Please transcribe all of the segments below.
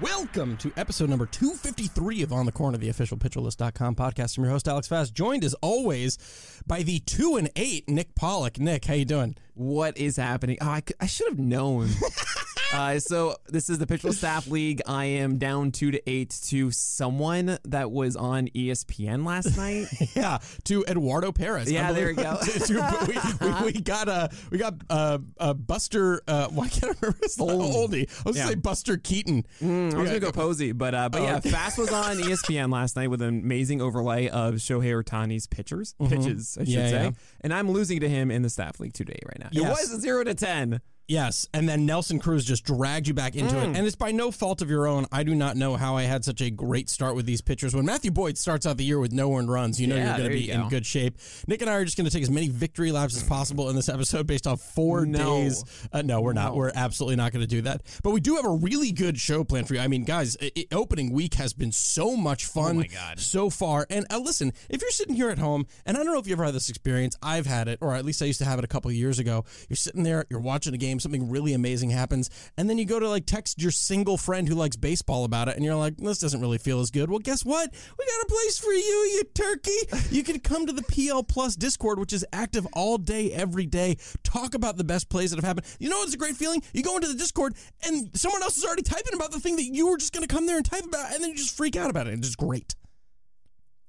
Welcome to episode number 253 of On the Corner, the official pitcherlist.com podcast. I'm your host, Alex Fast, joined as always by the 2 and 8 Nick Pollock. Nick, how you doing? What is happening? Oh, I, I should have known. Uh, so this is the Pitchell Staff League. I am down two to eight to someone that was on ESPN last night. Yeah, to Eduardo Perez. Yeah, there we go. To- we, we, we got a we got uh, uh, Buster. Uh, why can't I remember his name? Oldie. I was Yeah. gonna say Buster Keaton. Mm, I was gonna go Posey, but uh, but Oh, yeah, okay. Fast was on ESPN last night with an amazing overlay of Shohei Ohtani's pitchers, pitches, I should Mm-hmm. Yeah, say, yeah. and I'm losing to him in the Staff League today right now. Yes. It was zero to ten. Yes, and then Nelson Cruz just dragged you back into Mm. it, and it's by no fault of your own. I do not know how I had such a great start with these pitchers. When Matthew Boyd starts out the year with no earned runs, you know Yeah, you're going to be you in good shape. Nick and I are just going to take as many victory laps as possible in this episode based off four No. days. Uh, no, we're not. No. We're absolutely not going to do that. But we do have a really good show planned for you. I mean, guys, i i- opening week has been so much fun Oh so far. And uh, listen, if you're sitting here at home, and I don't know if you ever had this experience, I've had it, or at least I used to have it a couple of years ago. You're sitting there, you're watching a game, something really amazing happens, and then you go to like text your single friend who likes baseball about it, and you're like, this doesn't really feel as good. Well, guess what? We got a place for you, you turkey. You can come to the PL Plus Discord, which is active all day, every day. Talk about the best plays that have happened. You know what's a great feeling? You go into the Discord, and someone else is already typing about the thing that you were just going to come there and type about, and then you just freak out about it. And it's great.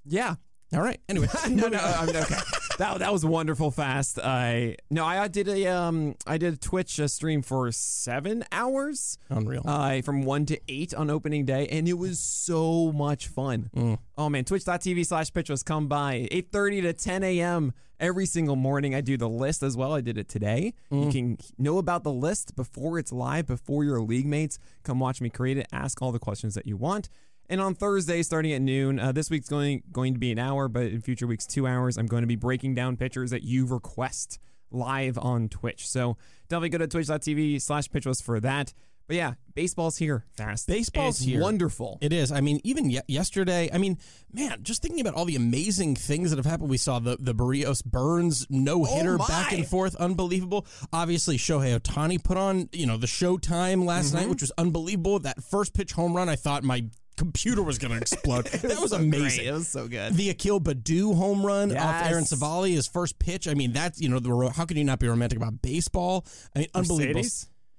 Yeah. All right. Anyway, no, no, I'm okay. That that was wonderful. Fast. I no, I did a um, I did a Twitch uh, stream for seven hours. Unreal. Uh, from one to eight on opening day, and it was so much fun. Mm. Oh man, Twitch.tv slash pitchers come by 8:30 to 10 a.m. every single morning. I do the list as well. I did it today. Mm. You can know about the list before it's live, before your league mates come watch me create it. Ask all the questions that you want. And on Thursday, starting at noon, uh, this week's going going to be an hour, but in future weeks, two hours. I'm going to be breaking down pitchers that you request live on Twitch. So definitely go to twitch.tv slash pitchlist for that. But yeah, baseball's here fast. Baseball's here. Wonderful. It is. I mean, even ye- yesterday, I mean, man, just thinking about all the amazing things that have happened. We saw the the Berrios Burnes no hitter Oh back and forth, unbelievable. Obviously, Shohei Ohtani put on you know the Showtime last Mm-hmm. night, which was unbelievable. That first pitch home run, I thought my computer was going to explode. that was amazing. It was so good. The Akil Baddoo home run off Yes. Aaron Civale, his first pitch. I mean, that's you know, the, how can you not be romantic about baseball? I mean, unbelievable.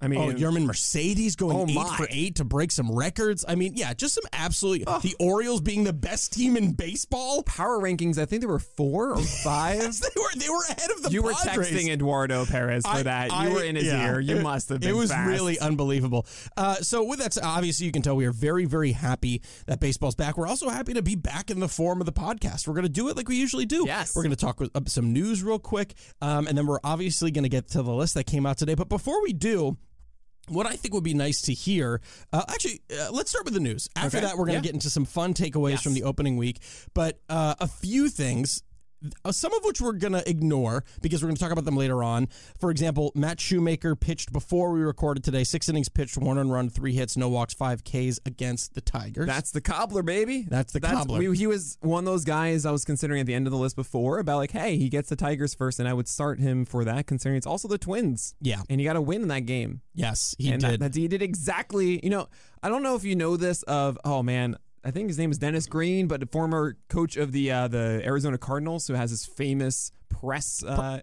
I mean, oh, Yermin Mercedes going Oh, eight my. for eight to break some records. I mean, yeah, just some absolutely the Orioles being the best team in baseball. power rankings, I think there were four or five. They were they were ahead of the. you were Padres. texting Eduardo Perez for I- that. You were in his yeah. ear. You must have been. It was fast. really unbelievable. Uh, so with that, said, obviously you can tell we are very, very happy that baseball's back. We're also happy to be back in the form of the podcast. We're going to do it like we usually do. Yes. We're going to talk with, uh, some news real quick, um, and then we're obviously going to get to the list that came out today. But before we do. What I think would be nice to hear, uh, actually, uh, let's start with the news. After Okay. that, we're going to Yeah. get into some fun takeaways Yes. from the opening week, but uh, a few things Uh, some of which we're going to ignore because we're going to talk about them later on. For example, Matt Shoemaker pitched before we recorded today. Six innings pitched, one and run, three hits, no walks, five Ks against the Tigers. That's the cobbler, baby. That's the cobbler. we- he was one of those guys I was considering at the end of the list before about like, hey, he gets the Tigers first, and I would start him for that, considering it's also the Twins. Yeah. and he got a win in that game. yes, he and did. That, that he did exactly. You know, I don't know if you know this. Of oh man, I think his name is Dennis Green, but a former coach of the uh, the Arizona Cardinals, who has his famous press. Uh,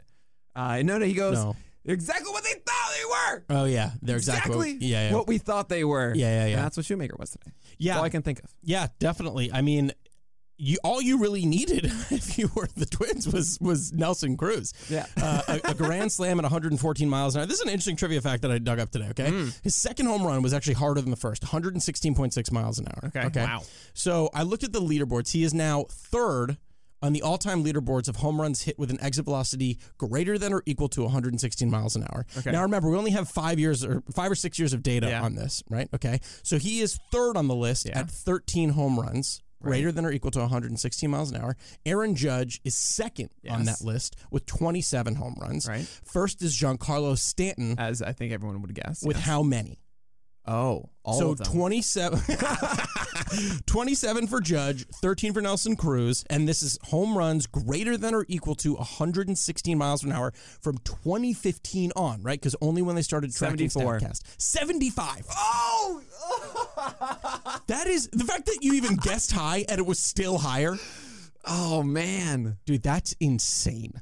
uh, no, no, he goes No. exactly what they thought they were. oh yeah, they're exactly. what- yeah, yeah. what we thought they were. Yeah, yeah, yeah. And that's what Shoemaker was today. Yeah. That's all I can think of. Yeah, definitely. I mean, you all you really needed if you were the Twins was was Nelson Cruz. Yeah. uh, a, a grand slam at 114 miles an hour. This is an interesting trivia fact that I dug up today. Okay, Hmm. his second home run was actually harder than the first, 116.6 miles an hour. Okay. Wow. So I looked at the leaderboards. He is now third. On the all-time leaderboards of home runs hit with an exit velocity greater than or equal to 116 miles an hour. Okay. Now remember, we only have five years or five or six years of data Yeah. on this, right? Okay. So he is third on the list Yeah. at 13 home runs, greater than or equal to 116 miles an hour. Aaron Judge is second on that list with 27 home runs. Right. First is Giancarlo Stanton As I think everyone would guess. with yes. how many? Oh, all so of them. 27, 27 for Judge, 13 for Nelson Cruz, and this is home runs greater than or equal to 116 miles an hour from 2015 on, right? Because only when they started tracking 74. Statcast. 75. oh, that is the fact that you even guessed high and it was still higher. Oh man, Dude, that's insane.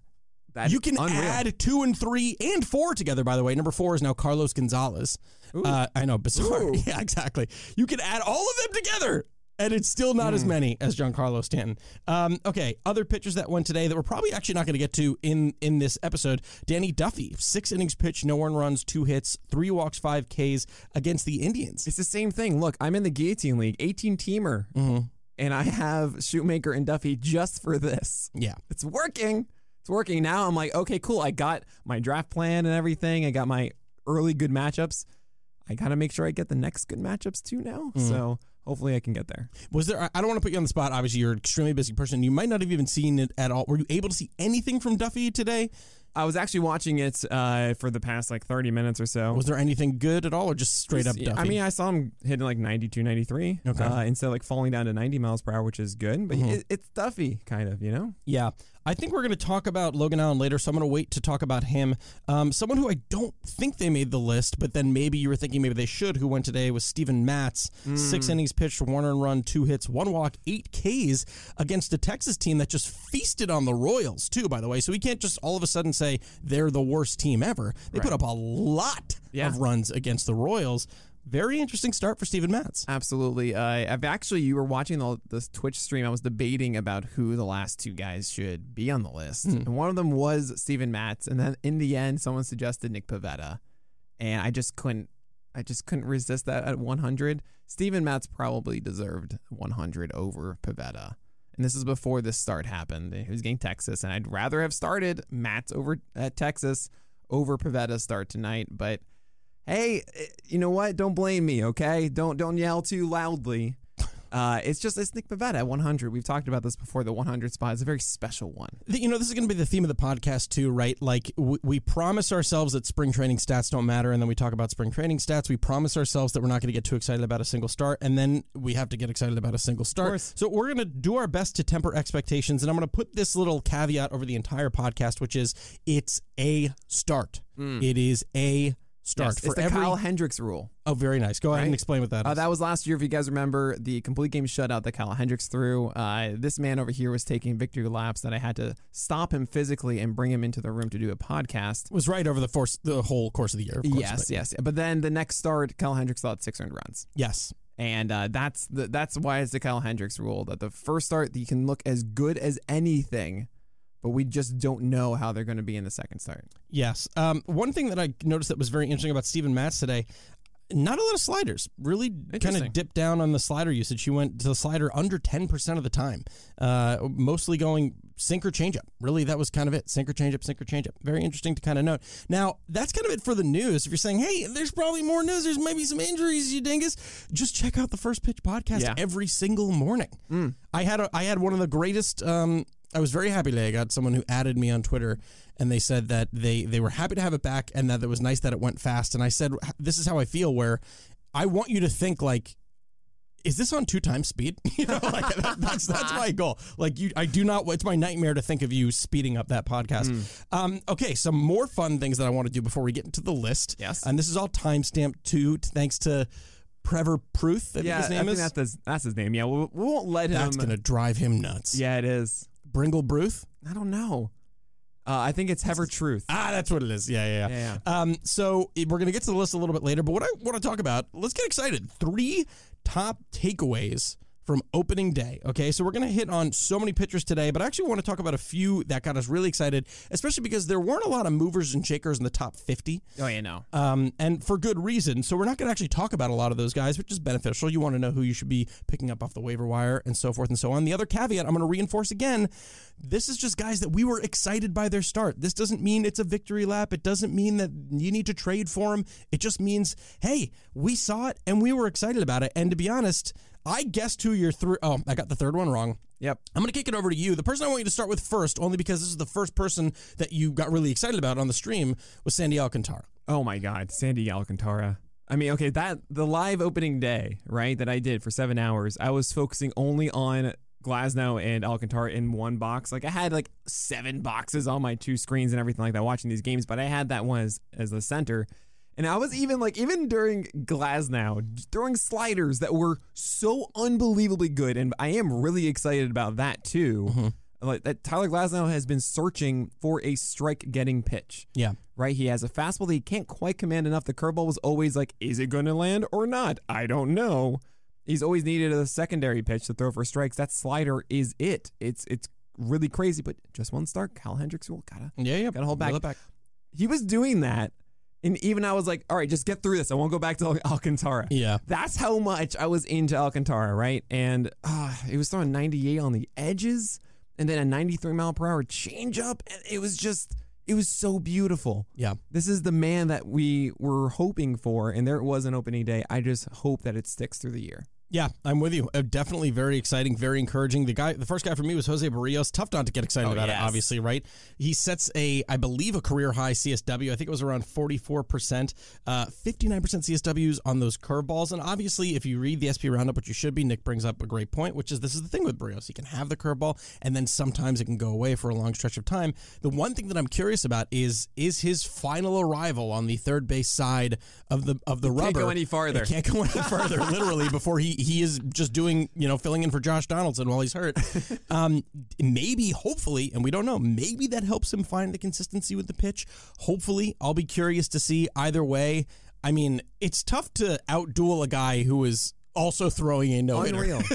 That's you can unreal. add two and three and four together, by the way. Number four is now Carlos Gonzalez. Uh, I know, bizarre. Ooh. Yeah, exactly. You can add all of them together. And it's still not Hmm. as many as Giancarlo Stanton. Um, okay, other pitchers that went today that we're probably actually not going to get to in in this episode. Danny Duffy, six innings pitched, no one runs, two hits, three walks, five Ks against the Indians. It's the same thing. Look, I'm in the guillotine league, 18 teamer, Mm-hmm. and I have Shoemaker and Duffy just for this. Yeah, It's working. It's working. Now I'm like, okay, cool. I got my draft plan and everything. I got my early good matchups. I got to make sure I get the next good matchups too now. Mm-hmm. So hopefully I can get there. Was there? I don't want to put you on the spot. Obviously, you're an extremely busy person. You might not have even seen it at all. Were you able to see anything from Duffy today? I was actually watching it uh, for the past like 30 minutes or so. Was there anything good at all, or just straight up Yeah, Duffy? I mean, I saw him hitting like 92, 93 Okay. uh, instead of like falling down to 90 miles per hour, which is good. But Mhm. it, it's Duffy, kind of, you know? Yeah. I think we're going to talk about Logan Allen later, so I'm going to wait to talk about him. Um, someone who I don't think they made the list, but then maybe you were thinking maybe they should, who went today was Steven Matz. Six innings pitched, one run, two hits, one walk, eight Ks against a Texas team that just feasted on the Royals, too, by the way. So we can't just all of a sudden say they're the worst team ever. They put up a lot Yeah. of runs against the Royals. Very interesting start for Steven Matz. Absolutely. Uh, I've actually, you were watching the, this Twitch stream. I was debating about who the last two guys should be on the list. And one of them was Steven Matz. And then in the end, someone suggested Nick Pivetta. And I just couldn't, I just couldn't resist that at 100. Steven Matz probably deserved 100 over Pivetta. And this is before this start happened. He was getting Texas. And I'd rather have started Matz over at Texas over Pivetta's start tonight. But hey, eh, you know what? Don't blame me, okay? Don't don't yell too loudly. Uh, it's just it's Nick Pivetta at 100. We've talked about this before. The 100 spot is a very special one. You know, this is going to be the theme of the podcast too, right? Like we, we promise ourselves that spring training stats don't matter, and then we talk about spring training stats. We promise ourselves that we're not going to get too excited about a single start, and then we have to get excited about a single start. So we're going to do our best to temper expectations, and I'm going to put this little caveat over the entire podcast, which is it's a start. It is a start Yes, for it's the every. Kyle Hendricks rule. oh, very nice. Go ahead and explain what that is. Uh, that was last year, if you guys remember, the complete game shutout that Kyle Hendricks threw. Uh, this man over here was taking victory laps that I had to stop him physically and bring him into the room to do a podcast. It was right over the force, the whole course of the year. Of course, yes, but- yes. But then the next start, Kyle Hendricks thought six earned runs. yes. And uh, that's the, that's why it's the Kyle Hendricks rule that the first start you can look as good as anything, but we just don't know how they're going to be in the second start. Yes. Um, one thing that I noticed that was very interesting about Steven Matz today, not a lot of sliders. Really kind of dipped down on the slider usage. He went to the slider under 10% of the time, uh, mostly going sinker changeup. Really, that was kind of it. Sinker changeup, sinker changeup. Very interesting to kind of note. Now, that's kind of it for the news. If you're saying, hey, there's probably more news, there's maybe some injuries, you dingus, just check out the First Pitch podcast Yeah. every single morning. I had a, I had one of the greatest. Um, I was very happy today. I got someone who added me on Twitter, and they said that they they were happy to have it back, and that it was nice that it went fast. And I said, "This is how I feel. Where I want you to think like." Is this on two times speed? You know, like that, that's that's my goal. Like you, I do not. It's my nightmare to think of you speeding up that podcast. Um, okay, some more fun things that I want to do before we get into the list. Yes. and this is all timestamped too, thanks to Prever Pruth. I think yeah, his name I think is. that's his, that's his name. Yeah, we, we won't let him. That's gonna drive him nuts. Yeah, it is. Bringle Bruth. I don't know. Uh, I think it's Hever Truth. Ah, that's what it is. Yeah, yeah, yeah. Yeah, Um, so we're gonna get to the list a little bit later, but what I want to talk about, let's get excited. Three top takeaways from opening day. Okay, so we're gonna hit on so many pitchers today, but I actually want to talk about a few that got us really excited, especially because there weren't a lot of movers and shakers in the top 50. Oh yeah, no. Um, and for good reason. So we're not going to actually talk about a lot of those guys, which is beneficial. You want to know who you should be picking up off the waiver wire and so forth and so on. The other caveat I'm going to reinforce again this is just guys that we were excited by their start. This doesn't mean it's a victory lap. It doesn't mean that you need to trade for them. It just means, hey, we saw it and we were excited about it. And to be honest, I guessed who your Oh, I got the third one wrong. Yep. I'm going to kick it over to you. The person I want you to start with first, only because this is the first person that you got really excited about on the stream, was Sandy Alcantara. Oh my God, Sandy Alcantara. I mean, okay, that the live opening day, right, that I did for seven hours, I was focusing only on Glasnow and Alcantara in one box. Like I had like seven boxes on my two screens and everything like that watching these games, but I had that one as, as the center. And I was even like, even during Glasnow, throwing sliders that were so unbelievably good. And I am really excited about that too. Mm-hmm. Like that Tyler Glasnow has been searching for a strike getting pitch. Yeah. Right? He has a fastball that he can't quite command enough. The curveball was always like, is it going to land or not? I don't know. He's always needed a secondary pitch to throw for strikes. That slider is it. It's it's really crazy, but just one start. Cal Hendricks will gotta Yeah, yeah. gotta hold back. Back. He was doing that, and even I was like, all right, just get through this. I won't go back to Al- Alcantara. Yeah. That's how much I was into Alcantara, right? And uh, he was throwing 98 on the edges, and then a 93 mile per hour changeup, and it was just, it was so beautiful. Yeah. This is the man that we were hoping for, and there it was on opening day. I just hope that it sticks through the year. Yeah, I'm with you. Uh, definitely very exciting, very encouraging. The guy, the first guy for me was Jose Berrios. Tough not to get excited Oh, about yes. it, obviously, right? He sets a, I believe, a career high CSW. I think it was around 44%, uh, 59% CSWs on those curveballs. And obviously, if you read the SP Roundup, which you should be, Nick brings up a great point, which is this is the thing with Barrios. He can have the curveball, and then sometimes it can go away for a long stretch of time. The one thing that I'm curious about is is his final arrival on the third base side of the of the Can't rubber. go any farther. It can't go any further, literally, before he he is just doing, you know, filling in for Josh Donaldson while he's hurt. Um, maybe, hopefully, and we don't know, maybe that helps him find the consistency with the pitch. Hopefully, I'll be curious to see either way. I mean, it's tough to outduel a guy who is also throwing a no hitter. Unreal.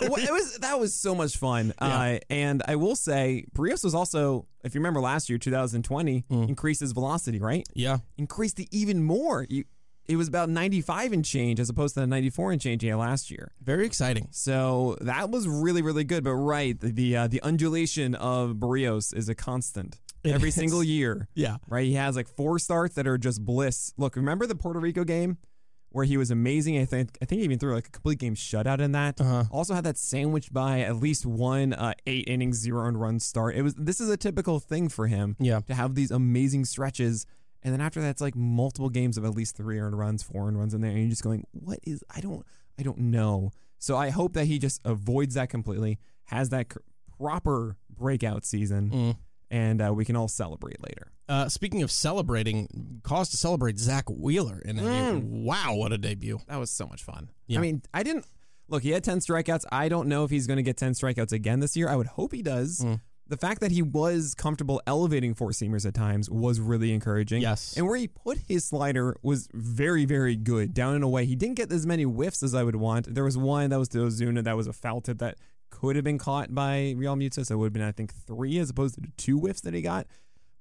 Well, it was that was so much fun. Uh, and I will say, Berrios was also, if you remember last year, 2020, increased his velocity, right? Yeah. Increased it even more. You, it was about 95 and change as opposed to the 94 and change he had last year. Very exciting. So that was really, really good. But right, the the, uh, the undulation of Berrios is a constant It every is. single year. Yeah. Right, he has like four starts that are just bliss. Look, remember the Puerto Rico game where he was amazing? I think I think he even threw like a complete game shutout in that. Uh-huh. Also had that sandwiched by at least one uh, eight inning zero earned run start. It was this is a typical thing for him Yeah. to have these amazing stretches. And then after that, it's like multiple games of at least three earned runs, four earned runs in there, and you're just going, "What is? I don't, I don't know." So I hope that he just avoids that completely, has that cr- proper breakout season, Mm. and uh, we can all celebrate later. Uh, speaking of celebrating, cause to celebrate Zack Wheeler in a Mm. wow, what a debut! That was so much fun. Yeah. I mean, I didn't look. He had ten strikeouts. I don't know if he's going to get ten strikeouts again this year. I would hope he does. Mm. The fact that he was comfortable elevating four seamers at times was really encouraging. Yes. And where he put his slider was very, very good down and away. He didn't get as many whiffs as I would want. There was one that was to Ozuna that was a foul tip that could have been caught by Realmuto. So it would have been, I think, three as opposed to two whiffs that he got.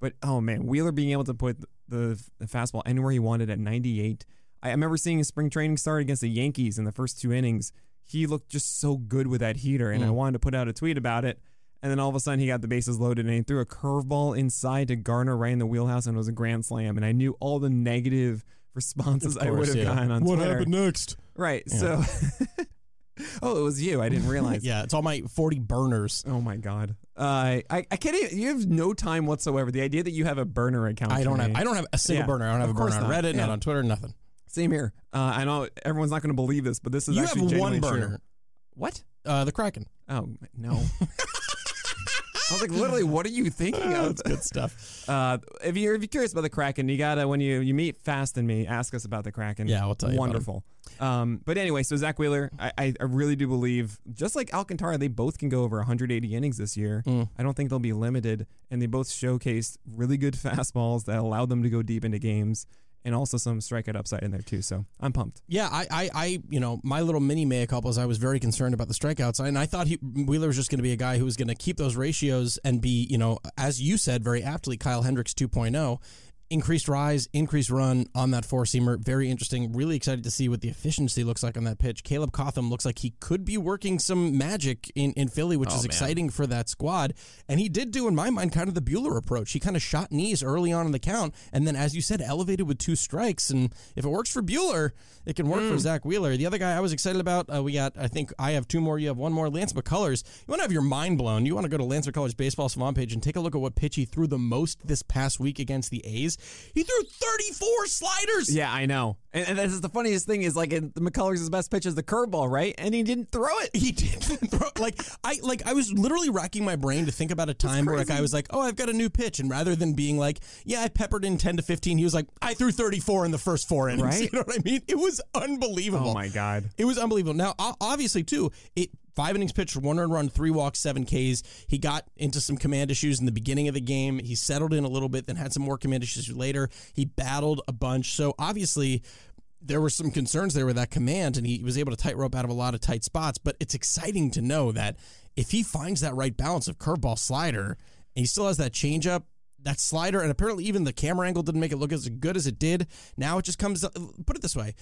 But oh man, Wheeler being able to put the, the fastball anywhere he wanted at 98. I I remember seeing his spring training start against the Yankees in the first two innings. He looked just so good with that heater, and I Mm. wanted to put out a tweet about it. And then all of a sudden, he got the bases loaded and he threw a curveball inside to Garner right in the wheelhouse, and it was a grand slam. And I knew all the negative responses Of I would course, have yeah. gotten on What Twitter. happened next? Right. Yeah. So, oh, it was you. I didn't realize. Yeah, it's all my 40 burners. Oh my god. Uh, I I can't. Even, you have no time whatsoever. The idea that you have a burner account. I don't have me- I don't have a single Yeah, burner. I don't have a of course burner on not. Reddit, not on Twitter, nothing. Same here. Uh, I know everyone's not going to believe this, but this is You actually have one genuinely true. burner. What? Uh, the Kraken. Oh no. I was like, literally, what are you thinking of? That's good stuff. Uh, if you're if you're curious about the Kraken, you gotta when you you meet Fast and me, ask us about the Kraken. Yeah, we'll tell you. Wonderful. Um, but anyway, so Zack Wheeler, I, I I really do believe, just like Alcantara, they both can go over 180 innings this year. Mm. I don't think they'll be limited, and they both showcased really good fastballs that allowed them to go deep into games, and also some strikeout upside in there too. So I'm pumped. Yeah, I, I, I, you know, my little mini mea couple is I was very concerned about the strikeouts, and I thought he, Wheeler was just going to be a guy who was going to keep those ratios and be, you know, as you said very aptly, Kyle Hendricks 2.0. Increased rise, increased run on that four seamer. Very interesting. Really excited to see what the efficiency looks like on that pitch. Caleb Cotham looks like he could be working some magic in, in Philly, which Oh, is man. exciting for that squad. And he did do, in my mind, kind of the Buehler approach. He kind of shot knees early on in the count, and then, as you said, elevated with two strikes. And if it works for Buehler, it can work for Zack Wheeler. The other guy I was excited about, uh, we got, I think I have two more. You have one more. Lance McCullers. You want to have your mind blown. You want to go to Lance McCullers Baseball Savant page and take a look at what pitch he threw the most this past week against the A's. He threw 34 sliders. Yeah, I know. And, and this is the funniest thing is like in, McCullers' best pitch is the curveball, right? And he didn't throw it. He didn't throw like I like I was literally racking my brain to think about a time where a guy was like, "Oh, I've got a new pitch," and rather than being like, "Yeah, I peppered in 10 to 15," he was like, "I threw 34 in the first four innings." Right? You know what I mean? It was oh unbelievable. Oh my god. It was unbelievable. Now, obviously, too, it five innings pitched, one run, three walks, seven Ks. He got into some command issues in the beginning of the game. He settled in a little bit, then had some more command issues later. He battled a bunch. So obviously. There were some concerns there with that command, and he was able to tightrope out of a lot of tight spots. But it's exciting to know that if he finds that right balance of curveball slider, and he still has that changeup, that slider, and apparently even the camera angle didn't make it look as good as it did. Now it just comes. Put it this way: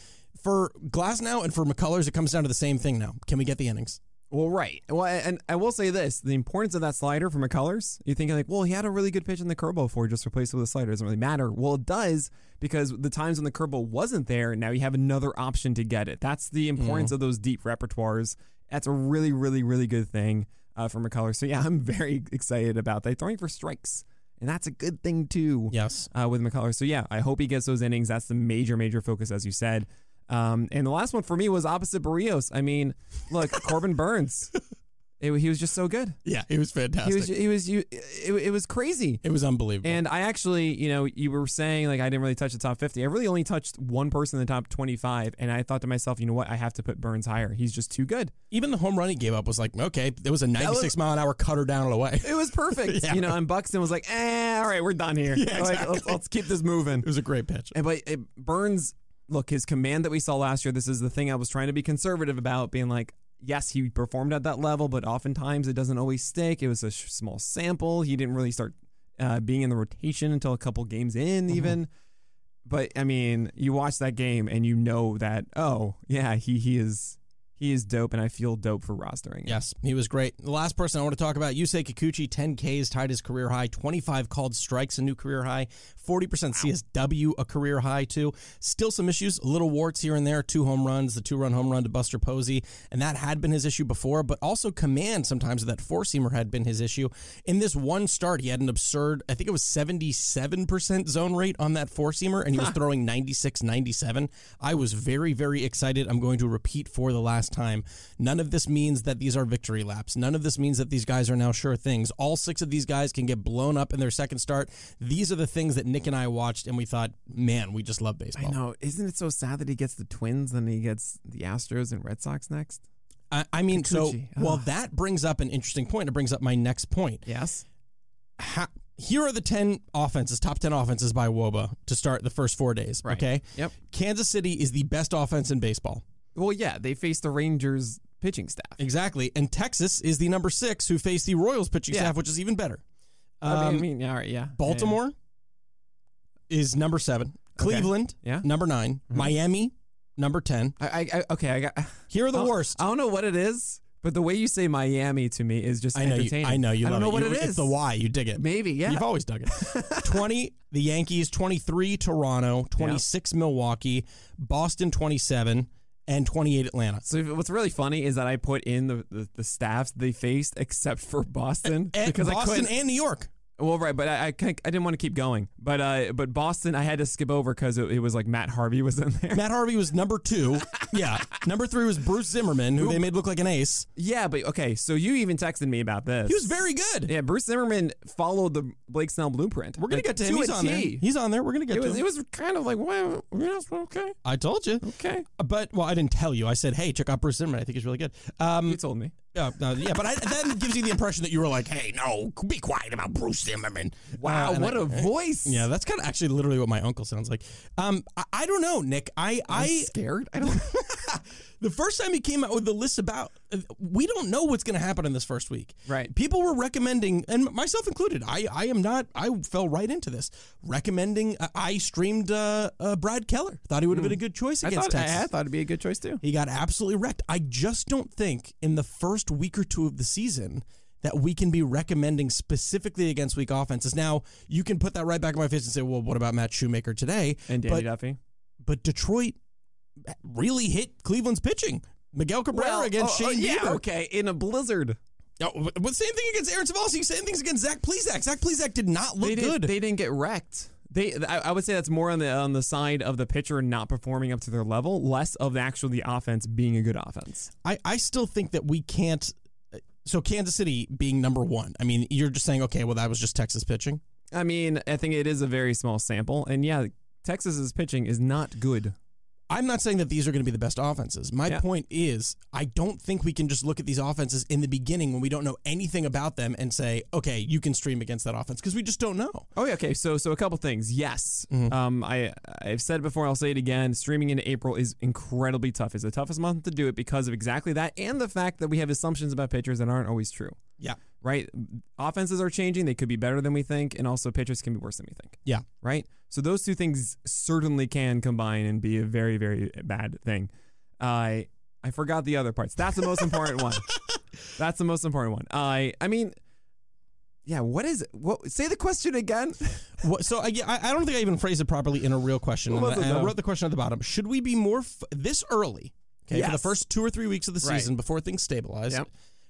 for Glasnow and for McCullers, it comes down to the same thing. Now, can we get the innings? Well, right. Well, and I will say this: the importance of that slider for McCullers. You think like, well, he had a really good pitch in the curveball before, just replaced it with a slider. It doesn't really matter. Well, it does because the times when the curveball wasn't there, now you have another option to get it. That's the importance of those deep repertoires. That's a really, really, really good thing uh, for McCullers. So yeah, I'm very excited about that. Throwing for strikes, and that's a good thing too. Yes. uh, with McCullers. So yeah, I hope he gets those innings. That's the major, major focus, as you said. Um, and the last one for me was opposite Berrios. I mean, look, Corbin Burnes. It, he was just so good. Yeah, he was fantastic. He was. He was. You. It, it was crazy. it was unbelievable. And I actually, you know, you were saying like I didn't really touch the top 50. I really only touched one person in the top 25, and I thought to myself, you know what? I have to put Burnes higher. He's just too good. even the home run he gave up was like, okay, there was a 96 mile an hour cutter down and away. It was perfect. Yeah. You know, and Buxton was like, eh, all right, we're done here. Yeah, Like, exactly. let's, let's keep this moving. It was a great pitch. And but it, Burnes, look, his command that we saw last year. This is the thing I was trying to be conservative about, being like, yes, he performed at that level, but oftentimes it doesn't always stick. It was a sh- small sample. He didn't really start uh, being in the rotation until a couple games in, even. But I mean, you watch that game and you know that, oh yeah, he he is he is dope, and I feel dope for rostering. him. Yes, he was great. The last person I want to talk about, Yusei Kikuchi, 10 Ks, tied his career high, 25 called strikes, a new career high, 40% CSW, a career high too. Still some issues, little warts here and there, two home runs, the two run home run to Buster Posey, and that had been his issue before, but also command sometimes of that four seamer had been his issue. In this one start, he had an absurd, I think it was 77% zone rate on that four seamer, and he was throwing 96, 97. I was very, very excited. I'm going to repeat for the last time. None of this means that these are victory laps. None of this means that these guys are now sure things. All six of these guys can get blown up in their second start. These are the things that Nick and I watched, and we thought, man, we just love baseball. I know. Isn't it so sad that he gets the Twins, then he gets the Astros and Red Sox next? I, I mean, so, Kikuchi. well, that brings up an interesting point. It brings up my next point. Yes. Ha- here are the 10 offenses, top 10 offenses by WOBA to start the first four days. Right. Okay. Yep. Kansas City is the best offense in baseball. Well, yeah, they face the Rangers pitching staff. Exactly. And Texas is the number six who face the Royals pitching Yeah. staff, which is even better. I mean- Um, I mean, all right, yeah. Baltimore is number seven. Cleveland, Yeah. number 9 Miami, number 10. I, I, okay, I got. Here are the I- worst. I don't know what it is, but the way you say Miami to me is just I know you. entertaining. I know you. I don't love know what You- it is. It's the why you dig it. Maybe, yeah. You've always dug it. 20, the Yankees, 23, Toronto, 26, Milwaukee, Boston, 27, and 28, Atlanta. so what's really funny is that I put in the, the, the staffs they faced except for Boston And because Boston and New York. Well, right, but I I, I didn't want to keep going. But uh, but Boston I had to skip over because it, it was like Matt Harvey was in there. Matt Harvey was number two. yeah. Number three was Bruce Zimmermann, who they made look like an ace. Yeah, but okay, so you even texted me about this. He was very good. Yeah, Bruce Zimmermann followed the Blake Snell blueprint. We're going to Like, get to him. He's a on there. He's on there. We're going to get It to was him. it was kind of like wow, yes, okay, I told you. okay. But, well, I didn't tell you. I said, hey, check out Bruce Zimmermann. I think he's really good. Um, You told me. Yeah, no, yeah, but I, that gives you the impression that you were like, "Hey, no, be quiet about Bruce Zimmermann." Wow, Uh, what I- a voice! Yeah, that's kind of actually literally what my uncle sounds like. Um, I, I don't know, Nick. I, I'm I, scared. I don't. the first time he came out with the list about, we don't know what's going to happen in this first week. Right. People were recommending, and myself included. I, I am not. I fell right into this, recommending. Uh, I streamed uh, uh, Brad Keller. Thought he would have been a good choice I against thought, I, Texas. I thought it'd be a good choice too. He got absolutely wrecked. I just don't think in the first week or two of the season that we can be recommending specifically against weak offenses. Now, you can put that right back in my face and say, well, what about Matt Shoemaker today? And Danny but, Duffy. but Detroit really hit Cleveland's pitching. Miguel Cabrera against oh, oh, Shane yeah, Bieber. okay, in a blizzard. Oh, but same thing against Aaron Civale. Same things against Zach Plesac. Zach Plesac did not look They good. they didn't get wrecked. They, I, I would say that's more on the on the side of the pitcher not performing up to their level, less of the actual the offense being a good offense. I, I still think that we can't. Uh, so Kansas City being number one. I mean, you're just saying, okay, well, that was just Texas pitching. I mean, I think it is a very small sample, and yeah, Texas's pitching is not good. I'm not saying that these are going to be the best offenses. My Yeah. point is, I don't think we can just look at these offenses in the beginning when we don't know anything about them and say, okay, you can stream against that offense because we just don't know. Oh yeah, okay. So so a couple things. Yes, Mm-hmm. um, I I've said it before. I'll say it again. Streaming into April is incredibly tough. It's the toughest month to do it because of exactly that, and the fact that we have assumptions about pitchers that aren't always true. Yeah. Right. Offenses are changing. They could be better than we think, and also pitchers can be worse than we think. Yeah. Right. So those two things certainly can combine and be a very very bad thing. I I forgot the other parts. That's the most important one. That's the most important one. I I mean. Yeah, what is what? Say the question again. What, so I, I don't think I even phrased it properly in a real question. And I, and I wrote the question at the bottom. Should we be more f- this early? Okay, for the first two or three weeks of the Right. season before things stabilize. Yep.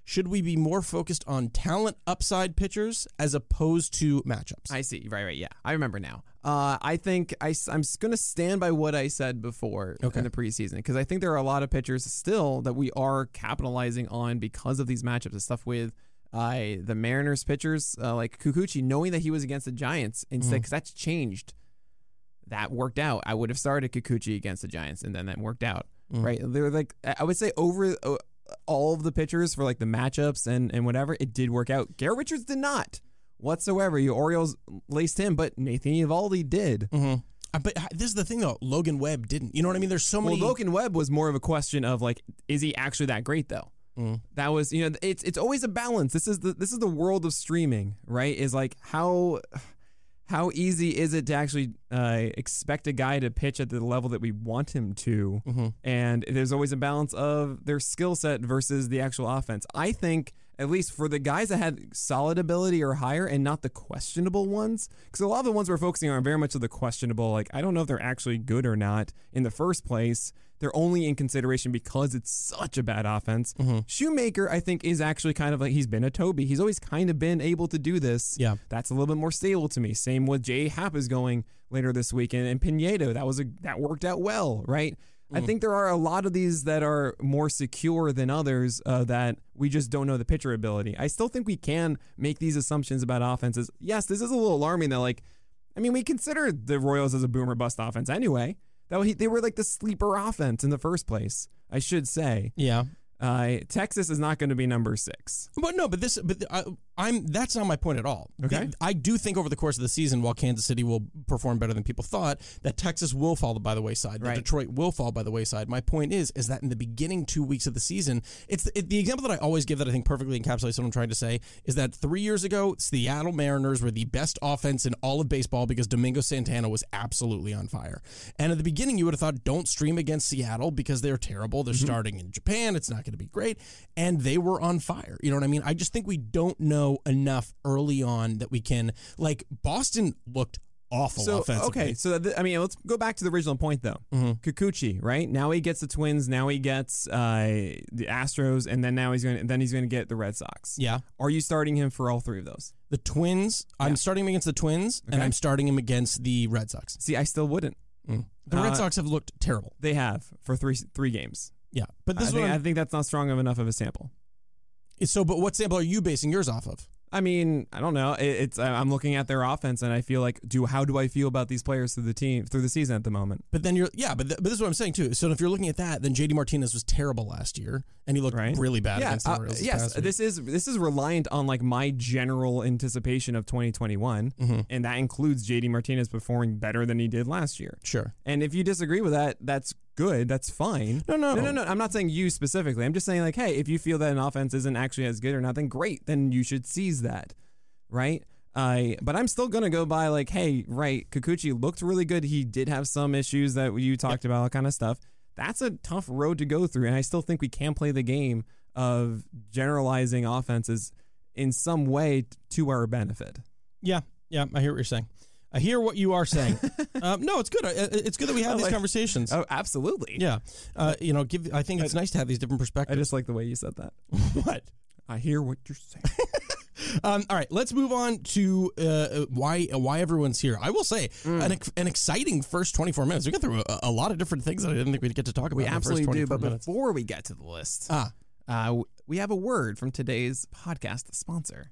Should we be more focused on talent upside pitchers as opposed to matchups? I see. Right, right. Yeah, I remember now. Uh, I think I, am going to stand by what I said before Okay. in the preseason because I think there are a lot of pitchers still that we are capitalizing on because of these matchups and stuff with uh, the Mariners pitchers uh, like Kikuchi, knowing that he was against the Giants instead because that's changed. That worked out. I would have started Kikuchi against the Giants, and then that worked out. Right? They were like I would say over all of the pitchers for like the matchups and and whatever. It did work out. Garrett Richards did not whatsoever. You Orioles laced him, but Nathan Eovaldi did. Uh, but this is the thing though. Logan Webb didn't. You know what I mean? There's so many. Well. Logan Webb was more of a question of like, is he actually that great though? That was you know it's it's always a balance. This is the this is the world of streaming, right? Is like how how easy is it to actually uh, expect a guy to pitch at the level that we want him to? And there's always a balance of their skill set versus the actual offense. I think at least for the guys that had solid ability or higher and not the questionable ones because a lot of the ones we're focusing on are very much of the questionable like i don't know if they're actually good or not in the first place. They're only in consideration because it's such a bad offense. Mm-hmm. Shoemaker i think is actually kind of like he's been a toby. He's always kind of been able to do this. Yeah. that's a little bit more stable to me. Same with jay happ is going later this weekend. And, and pineda that was a that worked out well right I think there are a lot of these that are more secure than others uh, that we just don't know the pitcher ability. I still think we can make these assumptions about offenses. Yes, this is a little alarming that, like, I mean, we consider the Royals as a boomer bust offense anyway. That they were like the sleeper offense in the first place, I should say. yeah. Uh, Texas is not going to be number six. But no, but this, but I, I'm that's not my point at all. Okay. I do think over the course of the season, while Kansas City will perform better than people thought, that Texas will fall by the wayside. That Right. Detroit will fall by the wayside. My point is, is that in the beginning two weeks of the season, it's the, it, the example that I always give that I think perfectly encapsulates what I'm trying to say is that three years ago, Seattle Mariners were the best offense in all of baseball because Domingo Santana was absolutely on fire. And at the beginning, you would have thought, don't stream against Seattle because they're terrible. They're mm-hmm. starting in Japan. It's not going to be great. And they were on fire. You know what I mean? I just think we don't know enough early on that we can, like, Boston looked awful So offensively. okay, so th- I mean, let's go back to the original point though. Kikuchi, right? Now he gets the Twins. Now he gets uh, the Astros, and then now he's going. Then he's going to get the Red Sox. Yeah. Are you starting him for all three of those? The Twins, I'm starting him against the Twins, and I'm starting him against the Red Sox. See, I still wouldn't. The Red Uh, Sox have looked terrible. They have for three three games. Yeah. But this I think, I think that's not strong enough of a sample. So, but what sample are you basing yours off of? I mean, I don't know. It, it's I'm looking at their offense, and I feel like, do how do I feel about these players through the team through the season at the moment? But then you're, yeah, but, th- but this is what I'm saying too. So if you're looking at that, then JD Martinez was terrible last year, and he looked Right. really bad yeah, against the uh, Orioles. this yes. This is this is reliant on like my general anticipation of 2021, Mm-hmm. and that includes JD Martinez performing better than he did last year. Sure. And if you disagree with that, that's good. That's fine. No, no. no, no, no. I'm not saying you specifically. I'm just saying like, hey, if you feel that an offense isn't actually as good or nothing, great. Then you should seize that, right? I, but I'm still gonna go by like, hey, right? Kikuchi looked really good. He did have some issues that you talked about, all kind of stuff. That's a tough road to go through, and I still think we can play the game of generalizing offenses in some way to our benefit. Yeah, yeah, I hear what you're saying. I hear what you are saying. um, no, it's good. I- I- It's good that we have these like- conversations. Oh, absolutely. Yeah, uh, you know, give. I think it's nice to have these different perspectives. I just like the way you said that. what? I hear what you're saying. Um, all right, let's move on to uh, why why everyone's here. I will say an, an exciting first 24 minutes. We got through a, a lot of different things that I didn't think we'd get to talk about. We in the first absolutely do. But minutes. before we get to the list, ah, uh, we have a word from today's podcast sponsor.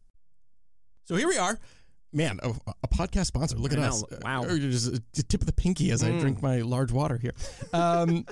So here we are. Man, a, a podcast sponsor. Look I at know. us. Wow. Uh, Just a tip of the pinky as I Mm. drink my large water here. Um,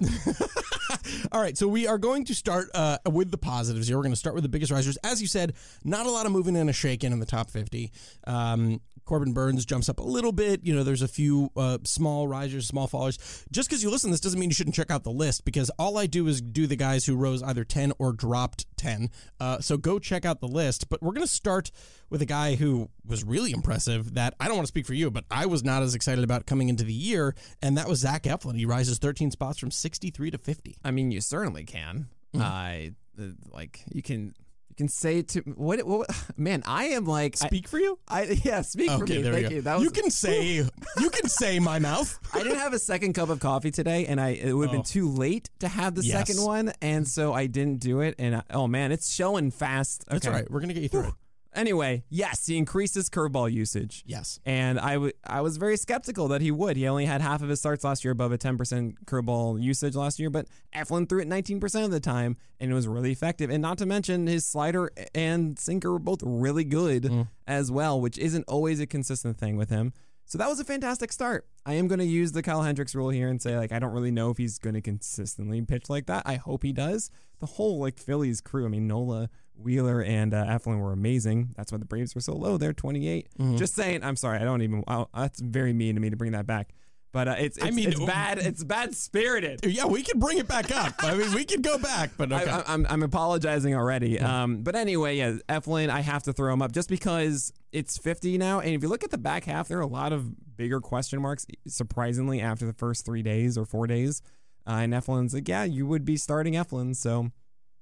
all right, so we are going to start uh, with the positives here. We're going to start with the biggest risers. As you said, not a lot of moving and a shaking in the top 50. Um, Corbin Burnes jumps up a little bit. You know, there's a few uh, small risers, small fallers. Just because you listen this doesn't mean you shouldn't check out the list because all I do is do the guys who rose either 10 or dropped 10. Uh, so go check out the list. But we're going to start with a guy who was really impressive that I don't want to speak for you, but I was not as excited about coming into the year, and that was Zach Eflin. He rises 13 spots from 63 to 50. I mean, you certainly can. I uh, like you can can say to what, what man. I am like I, Speak for you? I yeah. Speak for Okay, me. there Thank go. you. That was you can say you can say my mouth. I didn't have a second cup of coffee today, and I it would have Oh. been too late to have the Yes. second one, and so I didn't do it. And I, oh man, it's showing fast. That's Okay. all right. We're gonna get you through it. Anyway, yes, he increases curveball usage. Yes. And I w- I was very skeptical that he would. He only had half of his starts last year above a 10% curveball usage last year, but Eflin threw it 19% of the time and it was really effective. And not to mention his slider and sinker were both really good mm. as well, which isn't always a consistent thing with him. So that was a fantastic start. I am going to use the Kyle Hendricks rule here and say like I don't really know if he's going to consistently pitch like that. I hope he does. The whole like Phillies crew, I mean Nola, Wheeler, and uh, Eflin were amazing. That's why the Braves were so low. They're 28. Mm-hmm. Just saying. I'm sorry. I don't even. I'll, that's very mean to me to bring that back. But uh, it's, it's I mean, it's bad. It's bad spirited. Yeah, we can bring it back up. I mean, we can go back, but okay. I, I'm, I'm apologizing already. Um, but anyway, yeah, Eflin, I have to throw him up just because it's 50 now. And if you look at the back half, there are a lot of bigger question marks, surprisingly, after the first three days or four days. Uh, and Eflin's like, yeah, you would be starting Eflin. So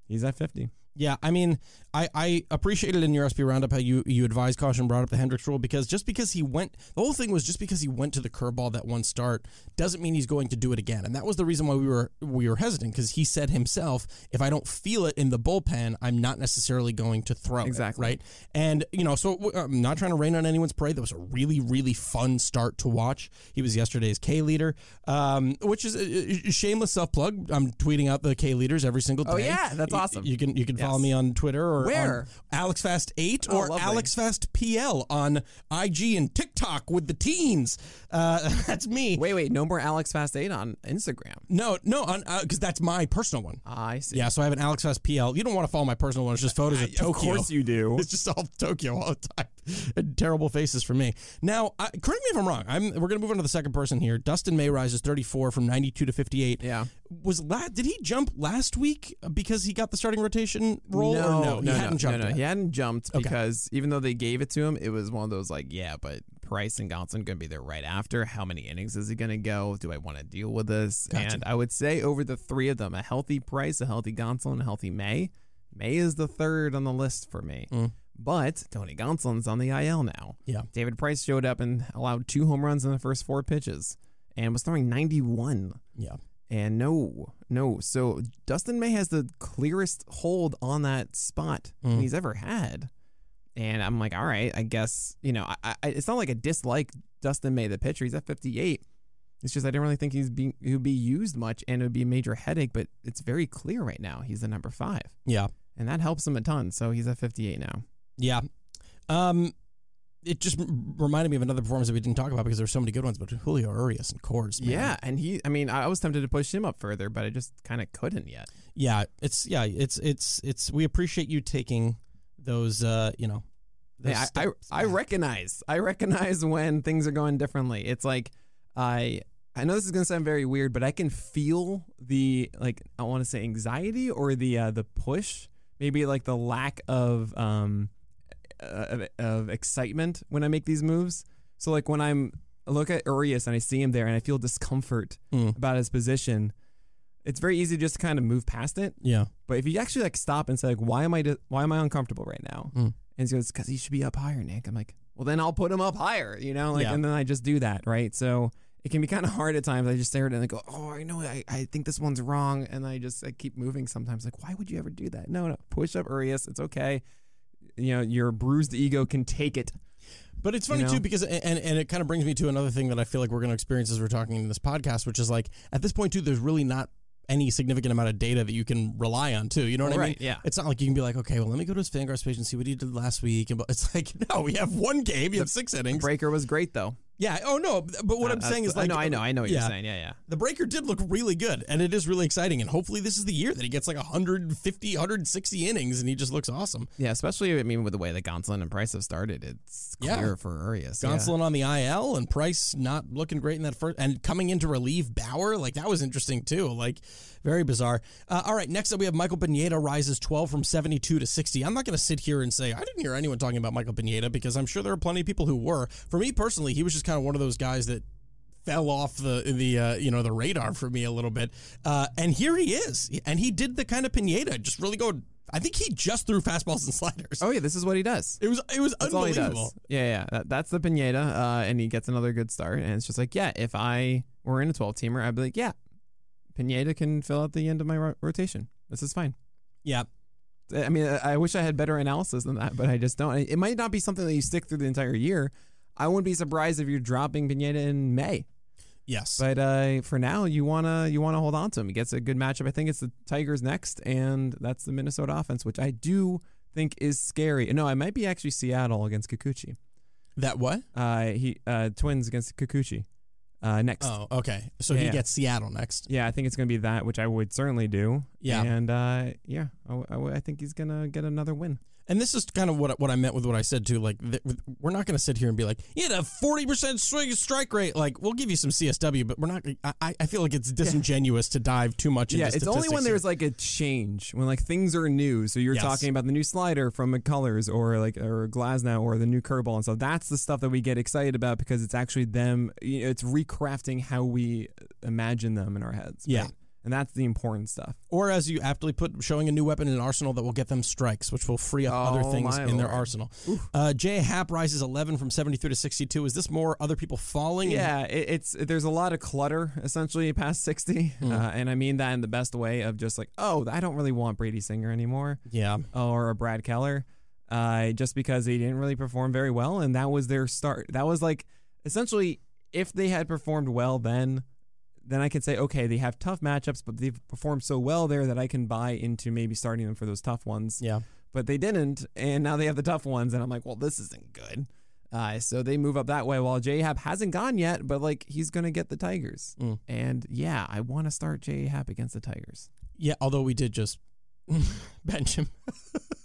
he's at 50. Yeah, I mean, I, I appreciated in your SP roundup how you you advised caution brought up the Hendricks rule because just because he went the whole thing was just because he went to the curveball that one start doesn't mean he's going to do it again, and that was the reason why we were we were hesitant because he said himself, if I don't feel it in the bullpen, I'm not necessarily going to throw it, Exactly. right? And you know, so I'm not trying to rain on anyone's parade. That was a really really fun start to watch. He was yesterday's K leader, um, which is a, shameless self plug. I'm tweeting out the K leaders every single day. Oh, yeah, that's awesome. You can you can follow me on Twitter or Where? on AlexFast8 Oh, or. AlexFastPL on IG and TikTok with the teens. Uh, that's me. Wait, wait, no more Alex Fast 8 on Instagram. No, no, because that's my personal one. I see. Yeah, so I have an AlexFastPL. You don't want to follow my personal one. It's just photos of Tokyo. Of course you do. It's just all Tokyo all the time. Terrible faces for me. Now, I, correct me if I'm wrong. I'm, we're going to move on to the second person here. Dustin May rises 34 from 92 to 58. Yeah. Was la- did he jump last week because he got the starting rotation role? no, or no, he hadn't jumped. No, no, he hadn't jumped Okay. because even though they gave it to him, it was one of those like, yeah, but Price and Gonsolin going to be there right after. How many innings is he going to go? Do I want to deal with this? Gotcha. And I would say over the three of them, a healthy Price, a healthy Gonsolin, a healthy May. May is the third on the list for me. Mm. But Tony Gonsolin's on the IL now. Yeah. David Price showed up and allowed two home runs in the first four pitches and was throwing 91. Yeah. And no, no. So Dustin May has the clearest hold on that spot Mm. he's ever had. And I'm like, all right, I guess, you know, I, I, it's not like a dislike Dustin May, the pitcher. He's at 58. It's just I didn't really think he's being he would be used much and it would be a major headache, but it's very clear right now. He's the number five. Yeah. And that helps him a ton. So he's at 58 now. Yeah. Um, it just reminded me of another performance that we didn't talk about because there were so many good ones. But Julio Urias and Cords, man. Yeah, and he. I mean, I was tempted to push him up further, but I just kind of couldn't yet. yeah, it's yeah, it's it's it's. We appreciate you taking those, uh, you know. Hey, those I, I I recognize I recognize when things are going differently. It's like I I know this is gonna sound very weird, but I can feel the like I want to say anxiety or the uh, the push, maybe like the lack of um uh, of, of excitement when I make these moves. So like when I'm I look at Urias and I see him there and I feel discomfort Mm. about his position, it's very easy just to kind of move past it. Yeah. But if you actually like stop and say like, why am I di- why am I uncomfortable right now? Mm. And he goes, because he should be up higher, Nick. I'm like, well then I'll put him up higher, you know, like, Yeah. and then I just do that, right? So it can be kind of hard at times. I just stare at it and I go, oh, I know, I, I think this one's wrong, and I just I keep moving. Sometimes like, why would you ever do that? No, no, push up Urias. It's okay. You know, your bruised ego can take it. But it's funny You know? too because and and it kind of brings me to another thing that I feel like we're going to experience as we're talking in this podcast, which is like at this point too, there's really not any significant amount of data that you can rely on too. You know what I mean? Yeah. It's not like you can be like, okay, well, let me go to his Fangraphs page and see what he did last week. And but it's like, no, we have one game, you have six innings. Breaker was great though. Yeah. Oh no, but what Uh, I'm saying is like, no, I know, I know what yeah. you're saying. Yeah, yeah. The breaker did look really good, and it is really exciting. And hopefully, this is the year that he gets like 150, 160 innings, and he just looks awesome. Yeah, especially I mean with the way that Gonsolin and Price have started, it's Yeah. clear for Urias. yeah. Gonsolin on the IL and Price not looking great in that first, and coming in to relieve Bauer, like that was interesting too. Like very bizarre. Uh, all right, next up we have Michael Pineda rises 12 from 72 to 60. I'm not going to sit here and say I didn't hear anyone talking about Michael Pineda because I'm sure there are plenty of people who were. For me personally, he was just kind of one of those guys that fell off the the uh, you know the radar for me a little bit. Uh, and here he is, and he did the kind of Pineda, just really go. I think he just threw fastballs and sliders. Oh yeah, this is what he does. It was it was That's all he unbelievable. does. Yeah, yeah. That, that's the Pineda, uh, and he gets another good start. And it's just like, yeah, if I were in a 12 teamer, I'd be like, yeah, Pineda can fill out the end of my ro- rotation. This is fine. Yeah, I mean, I wish I had better analysis than that, but I just don't. It might not be something that you stick through the entire year. I wouldn't be surprised if you're dropping Pineda in May. yes. But uh, for now, you wanna you wanna hold on to him. He gets a good matchup. I think it's the Tigers next, and that's the Minnesota offense, which I do think is scary. No, it might be actually Seattle against Kikuchi. that what? Uh, he uh, Twins against Kikuchi uh, next. Oh, okay. So Yeah, he yeah. gets Seattle next. Yeah, I think it's gonna be that, which I would certainly do. Yeah. and uh, yeah, I think he's gonna get another win. And this is kind of what what I meant with what I said too. Like, th- we're not going to sit here and be like, "You had a forty percent swing strike rate." Like, we'll give you some CSW, but we're not. I, I feel like it's disingenuous to dive too much into. Yeah, it's only when there's like a change, when like things are new. So you're Yes. talking about the new slider from McCullers or like or Glasnow or the new curveball and stuff. That's the stuff that we get excited about because it's actually them. You know, it's recrafting how we imagine them in our heads. Yeah. right? And that's the important stuff. or as you aptly put, showing a new weapon in an arsenal that will get them strikes, which will free up other Oh, things my in their arsenal. Uh, Jay Happ rises eleven from seventy three to sixty two. Is this more other people falling? and- Yeah, it, it's there's a lot of clutter essentially past 60, Hmm. uh, and I mean that in the best way of just like, oh, I don't really want Brady Singer anymore. yeah. or a Brad Keller, uh, just because they didn't really perform very well, and that was their start. That was like essentially if they had performed well then. Then I could say, okay, they have tough matchups, but they've performed so well there that I can buy into maybe starting them for those tough ones. Yeah. But they didn't, and now they have the tough ones, and I'm like, well, this isn't good. Uh, so they move up that way. While J Happ hasn't gone yet, but like he's gonna get the Tigers, Mm. and yeah, I want to start J Happ against the Tigers. Yeah. Although we did just bench him.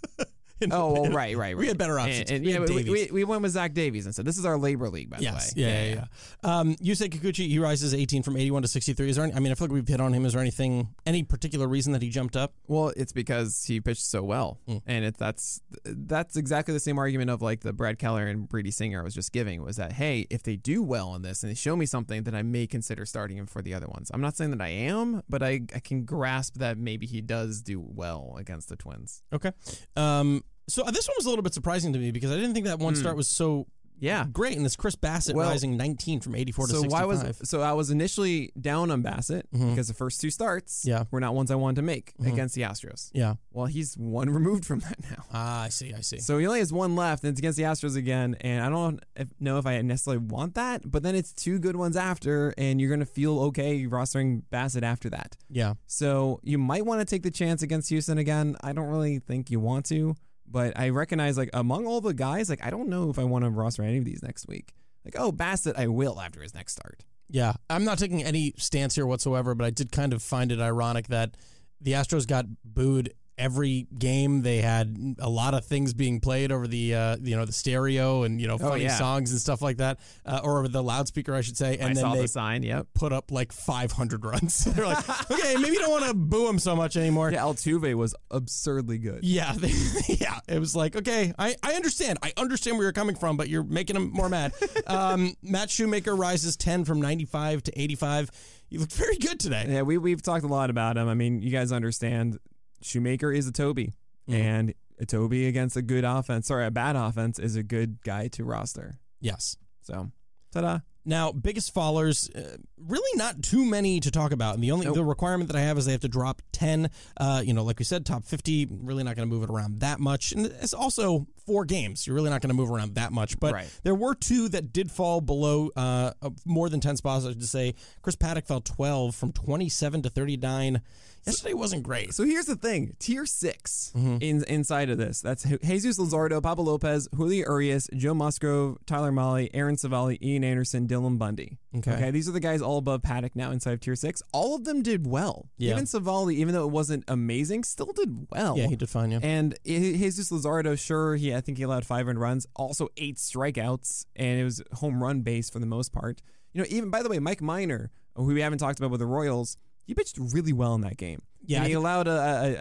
Oh, well, right, right, right. We had better options. And, and, We yeah, we, we, we went with Zach Davies and said this is our labor league, by Yes. the way. Yeah, yeah, yeah. Um, you said Kikuchi, he rises 18 from 81 to 63. Is there any, I mean, I feel like we've hit on him. Is there anything, any particular reason that he jumped up? Well, it's because he pitched so well, Mm. and it, that's that's exactly the same argument of like the Brad Keller and Brady Singer I was just giving was that hey, if they do well in this and they show me something, then I may consider starting him for the other ones. I'm not saying that I am, but I I can grasp that maybe he does do well against the Twins. Okay. Um, so uh, this one was a little bit surprising to me because I didn't think that one Hmm. start was so Yeah. great. And this Chris Bassitt Well, rising 19 from 84 to So 65. why was so I was initially down on Bassitt Mhm. because the first two starts Yeah. were not ones I wanted to make Mhm. against the Astros. Yeah. Well, he's one removed from that now. Ah, I see. I see. So he only has one left, and it's against the Astros again. And I don't if, know if I necessarily want that, but then it's two good ones after, and you're gonna feel okay rostering Bassitt after that. yeah. So you might want to take the chance against Houston again. I don't really think you want to. But I recognize like among all the guys, like I don't know if I want to roster any of these next week. Like oh Bassitt, I will after his next start. Yeah, I'm not taking any stance here whatsoever, but I did kind of find it ironic that the Astros got booed every game they had a lot of things being played over the uh, you know the stereo and you know funny Oh, yeah. songs and stuff like that uh, or over the loudspeaker I should say and I then saw they the sign. Yep. put up like 500 runs they're like okay maybe you don't want to boo him so much anymore Yeah, Altuve was absurdly good. yeah, they, yeah. It was like, okay, I, I understand. I understand where you're coming from, but you're making him more mad. um, Matt Shoemaker rises 10 from 95 to 85. You looked very good today. Yeah, we we've talked a lot about him. I mean, you guys understand Shoemaker is a Toby, Mhm. and a Toby against a good offense, sorry, a bad offense is a good guy to roster. Yes. So, ta-da! Now, biggest fallers, uh, really not too many to talk about. And the only Nope. the requirement that I have is they have to drop 10. Uh, you know, like we said, top 50, really not going to move it around that much. And it's also four games. You're really not going to move around that much. But Right. there were two that did fall below uh, uh, more than 10 spots, I should say. Chris Paddack fell 12 from 27 to 39. Yesterday wasn't great. So here's the thing: tier 6 Mm-hmm. in inside of this. That's Jesus Luzardo, Pablo Lopez, Julio Urias, Joe Musgrove, Tyler Mahle, Aaron Civale, Ian Anderson, Dylan Bundy. Okay. these are the guys all above Paddack now inside of tier six. All of them did well. Yeah. Even Savali, even though it wasn't amazing, still did well. Yeah, he did fine, yeah. And Jesus Luzardo, sure, he I think he allowed five runs, also eight strikeouts, and it was home run based for the most part. You know, even by the way, Mike Minor, who we haven't talked about with the Royals, he pitched really well in that game. Yeah, And he allowed a,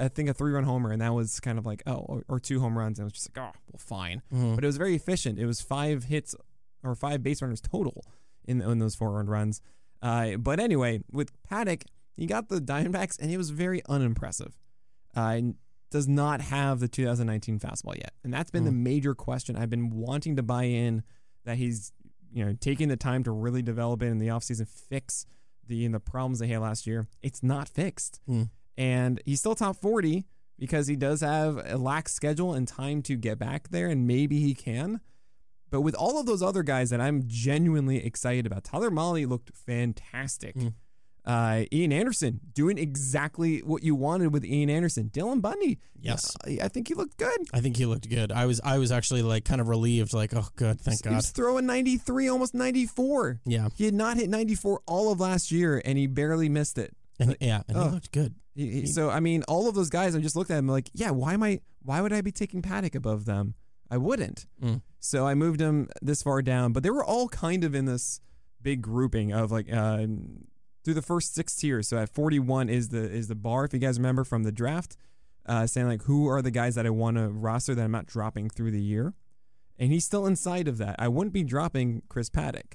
a, I think a three run homer, and that was kind of like oh, or, or two home runs, and it was just like oh, well, fine. Mhm. But it was very efficient. It was five hits or five base runners total in in those four earned runs. Uh, but anyway, with Paddack, he got the Diamondbacks, and it was very unimpressive. Uh, does not have the 2019 fastball yet, and that's been the major question. I've been wanting to buy in that he's you know taking the time to really develop it in the offseason, fix the and the problems they had last year. It's not fixed, Hmm. and he's still top 40 because he does have a lax schedule and time to get back there, and maybe he can. But with all of those other guys that I'm genuinely excited about, Tyler Mahle looked fantastic. Mm. Uh, Ian Anderson doing exactly what you wanted with Ian Anderson. Dylan Bundy, Yes. uh, I think he looked good. I think he looked good. I was I was actually like kind of relieved, like, oh good, thank He God. was throwing 93, almost 94. Yeah. He had not hit 94 all of last year, and he barely missed it. And yeah, and he oh. looked good. He- he- so I mean, all of those guys, I just looked at them like, yeah, why am I? Why would I be taking Paddack above them? I wouldn't. Mm. So I moved him this far down, but they were all kind of in this big grouping of like uh, through the first six tiers. So at 41 is the is the bar. If you guys remember from the draft, uh, saying like who are the guys that I want to roster that I'm not dropping through the year, and he's still inside of that. I wouldn't be dropping Chris Paddack,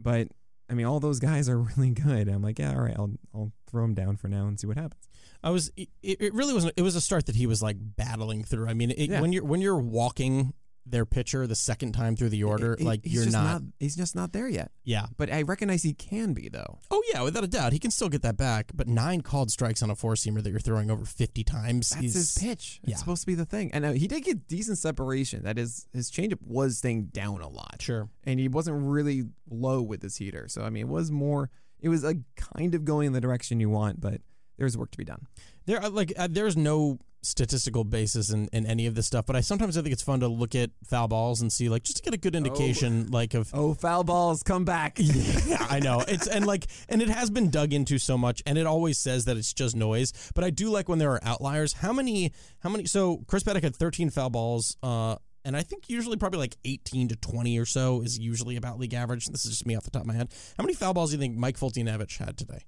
but I mean all those guys are really good. I'm like, yeah, all right, I'll I'll throw him down for now and see what happens. I was. It, it really wasn't. It was a start that he was like battling through. I mean, it, Yeah. when you're when you're walking their pitcher the second time through the order, He- like you're just not, He's just not there yet. Yeah. But I recognize he can be though. Oh yeah, without a doubt, he can still get that back. But nine called strikes on a four seamer that you're throwing over fifty times. That's his pitch. It's yeah. supposed to be the thing. And uh, he did get decent separation. That is, his changeup was staying down a lot. Sure. And he wasn't really low with his heater. So, I mean, it was more, it was like kind of going in the direction you want, but there's work to be done. There, are, like, uh, there's no statistical basis in, in any of this stuff. But I sometimes I think it's fun to look at foul balls and see, like, just to get a good indication, like, of Oh, foul balls, come back. yeah, I know. It's and like and it has been dug into so much and it always says that it's just noise, but I do like when there are outliers. How many how many so Chris Paddack had 13 foul balls uh and I think usually probably like 18 to 20 or so is usually about league average. This is just me off the top of my head. How many foul balls do you think Mike Foltynewicz had today?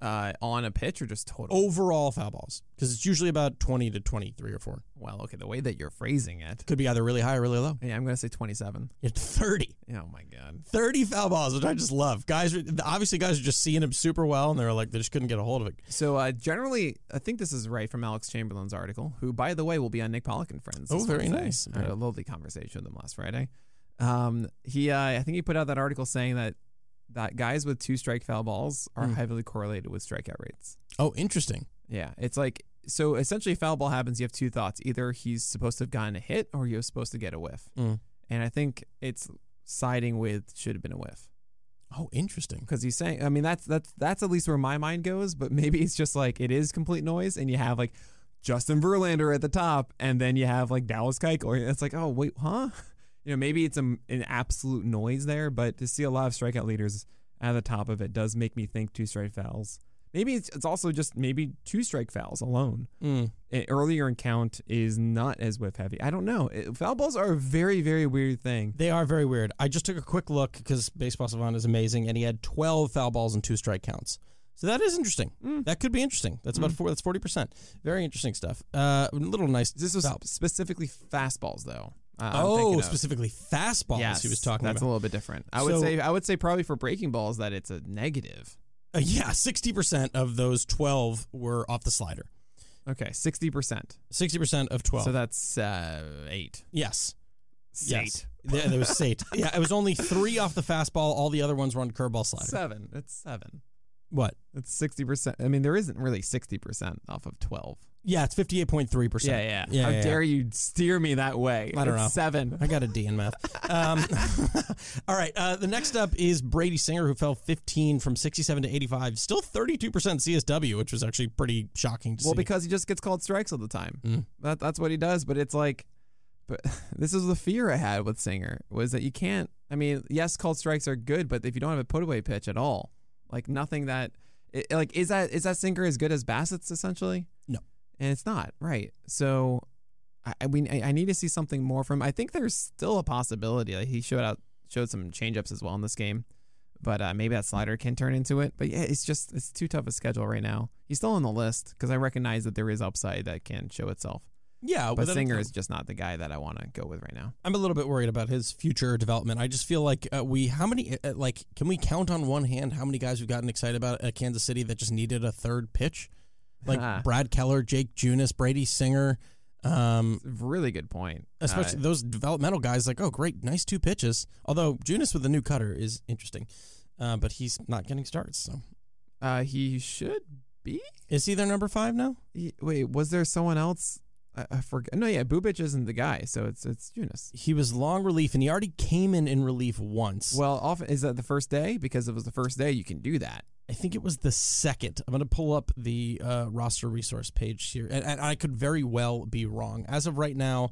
Uh, on a pitch or just total? Overall foul balls. Because it's usually about 20 to 23 or 4. well, okay. The way that you're phrasing it. Could be either really high or really low. Yeah, I'm going to say 27. You had 30. Oh, my God. 30 foul balls, which I just love. Guys, are, obviously, guys are just seeing him super well, and they're like, they just couldn't get a hold of it. So uh, generally, I think this is right from Alex Chamberlain's article, who, by the way, will be on Nick Pollack and Friends. Oh, very Wednesday. nice. I had a lovely conversation with him last Friday. Um, he, uh, I think he put out that article saying that that guys with two strike foul balls are Hmm. heavily correlated with strikeout rates. Oh, interesting. Yeah, it's like so. Essentially, foul ball happens. You have two thoughts: either he's supposed to have gotten a hit, or you're supposed to get a whiff. Mm. And I think it's siding with should have been a whiff Oh, interesting. because he's saying. I mean, that's that's that's at least where my mind goes. But maybe it's just like it is complete noise, and you have like Justin Verlander at the top, and then you have like Dallas Keuchel. It's like, oh wait, huh? You know, maybe it's a, an absolute noise there, but to see a lot of strikeout leaders at the top of it does make me think two strike fouls. Maybe it's, it's also just maybe two strike fouls alone. Mm. Earlier in count is not as whiff heavy. I don't know. It- foul balls are a very very weird thing. They are very weird. I just took a quick look because Baseball Savant is amazing, and he had 12 foul balls and two strike counts. So that is interesting. Mm. That could be interesting. That's about four. That's forty percent. Very interesting stuff. Uh, a little nice. This was foul- specifically fastballs though. Uh, oh, specifically fastballs. Yes, he was talking about. That's about. a little bit different. I would say I would say probably for breaking balls that it's a negative. Uh, yeah, sixty percent of those twelve were off the slider. Okay, sixty percent. Sixty percent of twelve. So that's uh, eight. yes. Eight. Yes. There, there was eight. yeah, it was only three off the fastball. All the other ones were on curveball slider. Seven. It's seven. What? It's sixty percent. I mean, there isn't really sixty percent off of twelve. Yeah, it's fifty-eight point three percent. Yeah, yeah. yeah. How yeah. dare you steer me that way? I don't It's know. Seven. I got a D in math. Um, all right. Uh, the next up is Brady Singer, who fell 15 from 67 to 85. Still 32% CSW, which was actually pretty shocking to Well, see. because he just gets called strikes all the time. Mm. That that's what he does. But it's like, but this is the fear I had with Singer was that you can't. I mean, yes, called strikes are good, but if you don't have a put away pitch at all, like nothing that, it, like is that is that Singer as good as Bassitt's essentially? No. And it's not right. So. I, I mean, I, I need to see something more from. I think there's still a possibility. Like he showed out, showed some changeups as well in this game, but uh, maybe that slider can turn into it. But yeah, it's just it's too tough a schedule right now. He's still on the list because I recognize that there is upside that can show itself. yeah, But Singer is just not the guy that I want to go with right now. I'm a little bit worried about his future development. I just feel like uh, we, how many, uh, like, can we count on one hand how many guys we've gotten excited about at Kansas City that just needed a third pitch? Like Ah. Brad Keller, Jakob Junis, Brady Singer. Um, Really good point. especially Uh, those developmental guys like oh great nice two pitches although Junis with the new cutter is interesting uh, but he's not getting starts so uh, he should be. is he their number five now He, wait, was there someone else? I, I forget. No, yeah, Bubic isn't the guy, so it's it's Junis. he was long relief and he already came in in relief once Well, often is that the first day? Because it was the first day, you can do that. I think it was the second. I'm going to pull up the uh, roster resource page here and, and I could very well be wrong. As of right now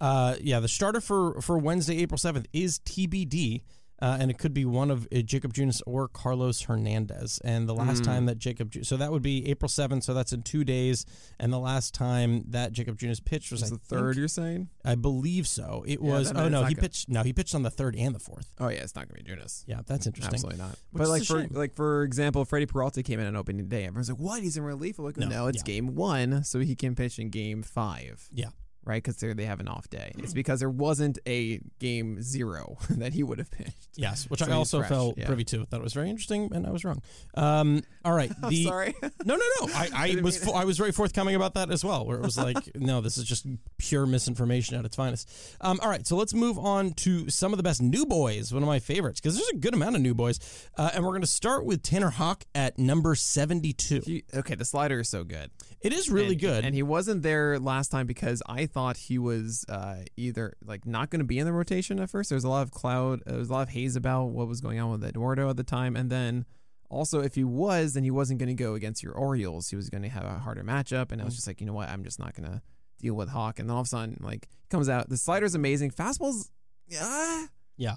uh, yeah the starter for for Wednesday April 7th is TBD uh, and it could be one of uh, Jakob Junis or Carlos Hernandez. And the last Mm. time that Jacob, Ju- so that would be April seventh. So that's in two days. And the last time that Jakob Junis pitched was the third think- you're saying? I believe so. It Yeah, was. Oh no, he good. pitched. No, he pitched on the third and the fourth. Oh yeah, it's not gonna be Junis. Yeah, that's interesting. Absolutely not. Which but like for shame. like for example, Freddy Peralta came in on opening day. Everyone's like, "What? He's in relief?" I'm like, No, "No, it's yeah. game one, so he can pitch in game five. Yeah. Right? Because they have an off day. It's because there wasn't a game zero that he would have pitched. Yes, which So I also fresh, felt yeah. privy to. Thought it was very interesting, and I was wrong. Um, all right, the sorry. no, no, no. I, I was fo- I was very forthcoming about that as well. Where it was like, no, this is just pure misinformation at its finest. Um, all right, so let's move on to some of the best new boys. One of my favorites because there's a good amount of new boys, uh, and we're going to start with Tanner Houck at number seventy-two. He- okay, the slider is so good. It is really And- good. And he wasn't there last time because I thought he was uh, either like not going to be in the rotation at first. There was a lot of cloud, there was a lot of haze about what was going on with Eduardo at the time, and then also if he was, then he wasn't going to go against your Orioles. He was going to have a harder matchup, and I was just like, you know what, I'm just not going to deal with Houck. And then all of a sudden, like comes out, the slider's amazing, fastballs, yeah, Yeah.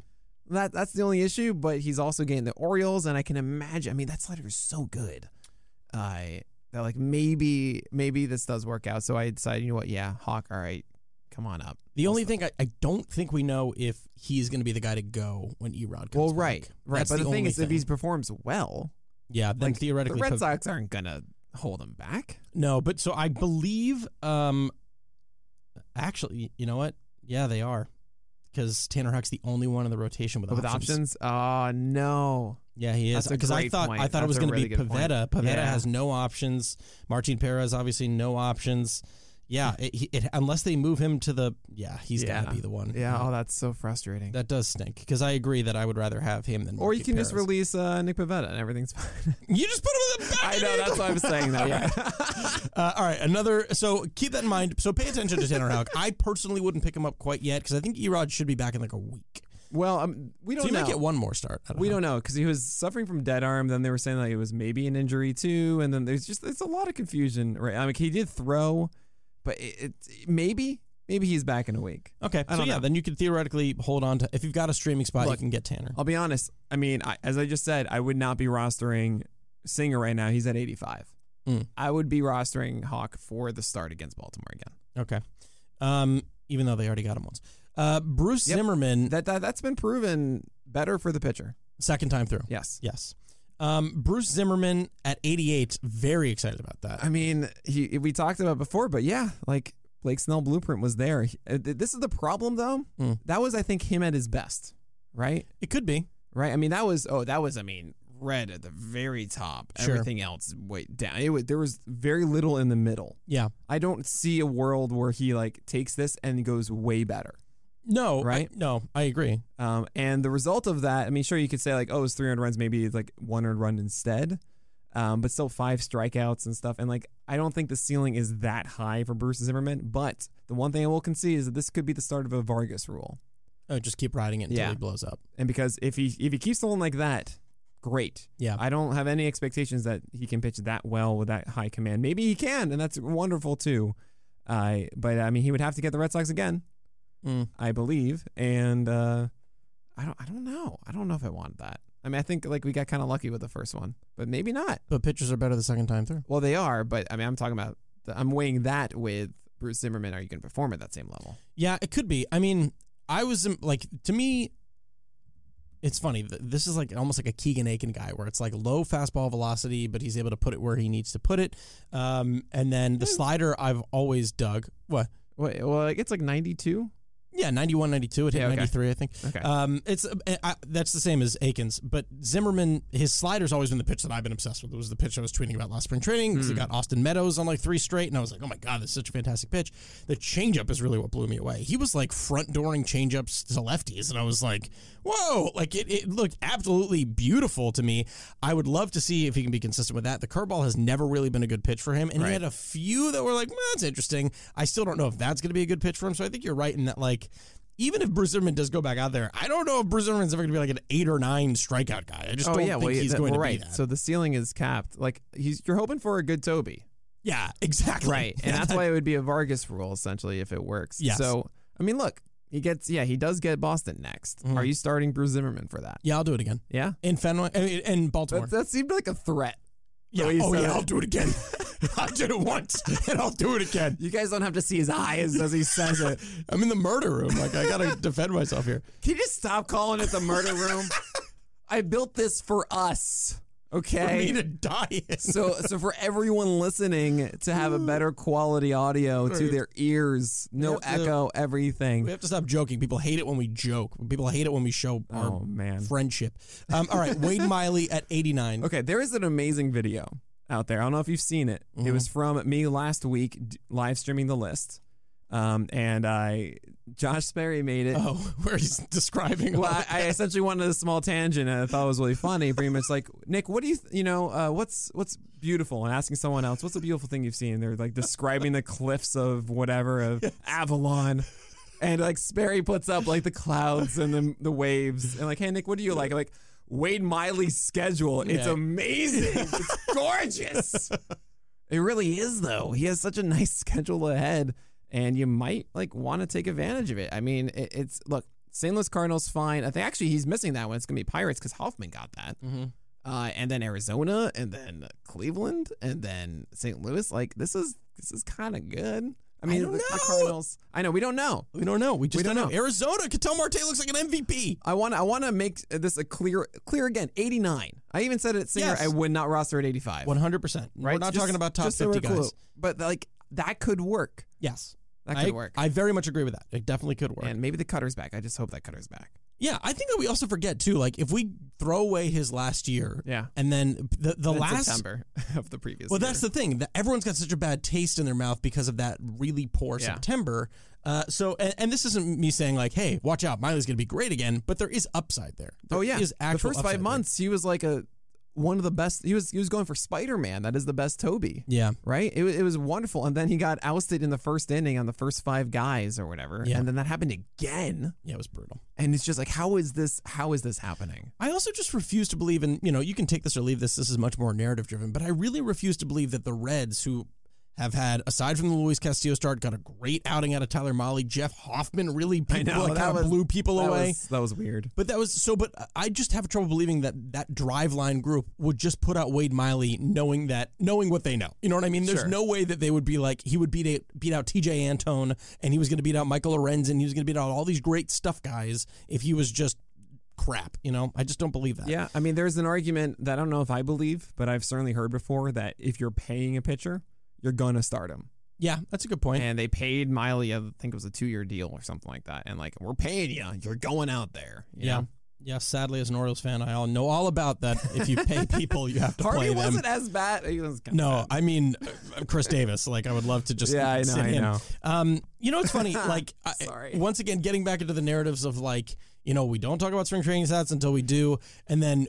That that's the only issue, but he's also getting the Orioles, and I can imagine. I mean, that slider is so good. I that like maybe maybe this does work out. So I decided, you know what? Yeah, Houck. All right, come on up. the only thing I, I don't think we know if he's going to be the guy to go when Erod comes Well, back. right, right. That's but the, thing only is, if he performs well, yeah, then like, theoretically the Red Sox aren't gonna hold him back. No, but so I believe um actually, you know what? Yeah, they are. Cuz Tanner Houck's the only one in the rotation with, With options. options, oh no. Yeah, he is. Because I thought point. I thought it was going to really be good point. Pivetta. Pivetta Yeah. has no options. Martin Perez obviously no options. Yeah, it, it, unless they move him to the yeah, he's gotta be the one. Yeah, oh, that's so frustrating. That does stink because I agree that I would rather have him than or you can just release uh, Nick Pivetta and everything's fine. You just put him in the back. I know that's why I'm saying that. Yeah. Uh, all right, another. So keep that in mind. So pay attention to Tanner Houck. I personally wouldn't pick him up quite yet because I think Erod should be back in like a week. Well, um, we don't he know. might get one more start. Don't We know. don't know because he was suffering from dead arm. Then they were saying that it was maybe an injury too, and then there's just it's a lot of confusion. Right? I mean, he did throw but it, it maybe maybe he's back in a week. Okay, I so yeah, know. then you could theoretically hold on to if you've got a streaming spot, Look, you can get Tanner. I'll be honest. I mean, I, as I just said, I would not be rostering Singer right now. He's at 85. Mm. I would be rostering Houck for the start against Baltimore again. Okay, um, even though they already got him once. Uh, Bruce Yep. Zimmermann, That, that that's been proven better for the pitcher. second time through. Yes. Yes. Um, Bruce Zimmermann at 88, very excited about that. I mean, he we talked about it before, but yeah, like Blake Snell blueprint was there. He- uh, This is the problem though. Mm. That was I think him at his best, right? It could be. Right? I mean, that was oh, that was I mean, red at the very top. Sure. Everything else wait down. It was, there was very little in the middle. Yeah. I don't see a world where he like takes this and goes way better. No, Right? I, no, I agree. Um, and the result of that, I mean, sure, you could say like, oh, it's 300 runs, maybe it's like 100 run instead, um, but still five strikeouts and stuff. And like, I don't think the ceiling is that high for Bruce Zimmermann. But the one thing I will concede is that this could be the start of a Vargas rule. Oh, just keep riding it until Yeah. he blows up. And because if he if he keeps holding like that, great. Yeah. I don't have any expectations that he can pitch that well with that high command. Maybe he can, and that's wonderful too. Uh, but I mean, he would have to get the Red Sox again. Mm. I believe, and uh, I don't. I don't know. I don't know if I want that. I mean, I think like we got kind of lucky with the first one, but maybe not. But pitchers are better the second time through. Well, they are, but I mean, I'm talking about. The, I'm weighing that with Bruce Zimmermann. Are you going to perform at that same level? Yeah, it could be. I mean, I was um, like, to me, it's funny. This is like almost like a Keegan Akin guy, where it's like low fastball velocity, but he's able to put it where he needs to put it. Um, and then the slider, I've always dug. What? Wait, well, like, it's like 92. Yeah, 91, 92. It hit Yeah, okay. 93, I think. Okay. Um, it's uh, I, that's the same as Akins, but Zimmermann, his slider's always been the pitch that I've been obsessed with. It was the pitch I was tweeting about last spring training because he Hmm. got Austin Meadows on like three straight, and I was like, oh my god, this is such a fantastic pitch. The changeup is really what blew me away. He was like front dooring changeups to lefties, and I was like, whoa, like it, it looked absolutely beautiful to me. I would love to see if he can be consistent with that. The curveball has never really been a good pitch for him, and Right. he had a few that were like, well, that's interesting. I still don't know if that's going to be a good pitch for him. So I think you're right in that like even if Bruce Zimmermann does go back out there, I don't know if Bruce Zimmermann's ever going to be like an eight or nine strikeout guy. I just don't think Oh, well, he's that- going to right. be that. So the ceiling is capped. Like he's you're hoping for a good Toby, yeah, exactly. right? And that's why it would be a Vargas rule essentially if it works. Yes. So I mean, look, he gets yeah, he does get Boston next. Mhm. Are you starting Bruce Zimmerman for that? Yeah, I'll do it again Yeah. in Fenway in Baltimore. That, that seemed like a threat. Yeah. Oh yeah, it. I'll do it again. I did it once, and I'll do it again. You guys don't have to see his eyes as he says it. I'm in the murder room. Like I got to defend myself here. Can you just stop calling it the murder room? I built this for us. Okay. to so so for everyone listening to have a better quality audio to their ears, no have to- echo, everything. we have to stop joking. People hate it when we joke. People hate it when we show our Oh man. friendship. Um, all right, Wade Miley at 89. Okay, there is an amazing video out there. I don't know if you've seen it. It was from me last week d- live streaming the list. Um, and I Josh Sperry made it. Oh, where he's describing. Well, I, I essentially wanted a small tangent, and I thought it was really funny. Pretty much like Nick, what do you, th- you know, uh, what's what's beautiful? And asking someone else, what's a beautiful thing you've seen? They're like describing the cliffs of whatever of Avalon, and like Sperry puts up like the clouds and the the waves, and like, hey Nick, what do you like? I'm like Wade Miley's schedule. It's Yeah. amazing. it's gorgeous. It really is though. He has such a nice schedule ahead, and you might like want to take advantage of it. I mean, it, it's look, St. Louis Cardinals fine. I think actually he's missing that one. It's gonna be Pirates because Hoffman got that, Mhm. uh, and then Arizona, and then Cleveland, and then St. Louis. Like this is this is kind of good. I mean, don't the, the. Cardinals. I know we don't know. We don't know. We just don't don't know. know. Arizona, Ketel Marte looks like an MVP. I want I want to make this a clear clear again. Eighty nine. I even said it. Singer. Yes. I would not roster at eighty five. 100%. Right. We're not Just- talking about top we're 50 clue. guys. but like that could work. Yes. That I, could work. I very much agree with that. It definitely could work. and maybe the cutter's back. I just hope that cutter's back. yeah, I think that we also forget too. Like if we throw away his last year, Yeah. and then the the In last September of the previous. Well, year. that's the thing. That everyone's got such a bad taste in their mouth because of that really poor Yeah. September. Uh, so, and, and this isn't me saying like, "Hey, watch out, Miley's going to be great again," but there is upside there. oh yeah. is the first five there. months, he was like a one of the best. He was he was going for Spider Man. That is the best Toby. Yeah, Right, it, it was wonderful, and then he got ousted in the first inning on the first five guys or whatever, Yeah. and then that happened again, yeah, it was brutal. and it's just like, how is this? How is this happening? I also just refuse to believe in, you know, you can take this or leave this. This is much more narrative driven, but I really refuse to believe that the Reds, who have had, aside from the Luis Castillo start, got a great outing out of Tyler Mahle. Jeff Hoffman really people, know, that kind of blew people that away. was, that was weird. But that was so. But I just have trouble believing that that Driveline group would just put out Wade Miley, knowing that, knowing what they know. You know what I mean? There's Sure. no way that they would be like he would beat a, beat out Tejay Antone, and he was going to beat out Michael Lorenzen. He was going to beat out all these great stuff guys if he was just crap. You know, I just don't believe that. Yeah, I mean, there's an argument that I don't know if I believe, but I've certainly heard before that if you're paying a pitcher, you're gonna start him. yeah, that's a good point. And they paid Miley, I think it was a two year deal or something like that. And like, we're paying you, you're going out there. you yeah. know? Yeah, sadly, as an Orioles fan, I all know all about that. If you pay people, you have to Harvey play them. wasn't as bad. He was kinda No, bad. I mean uh, Chris Davis. Like I would love to just Yeah, I know, sit I him. know. Um, you know, it's funny. Like, I, once again, getting back into the narratives of like, you know, we don't talk about spring training stats until we do, and then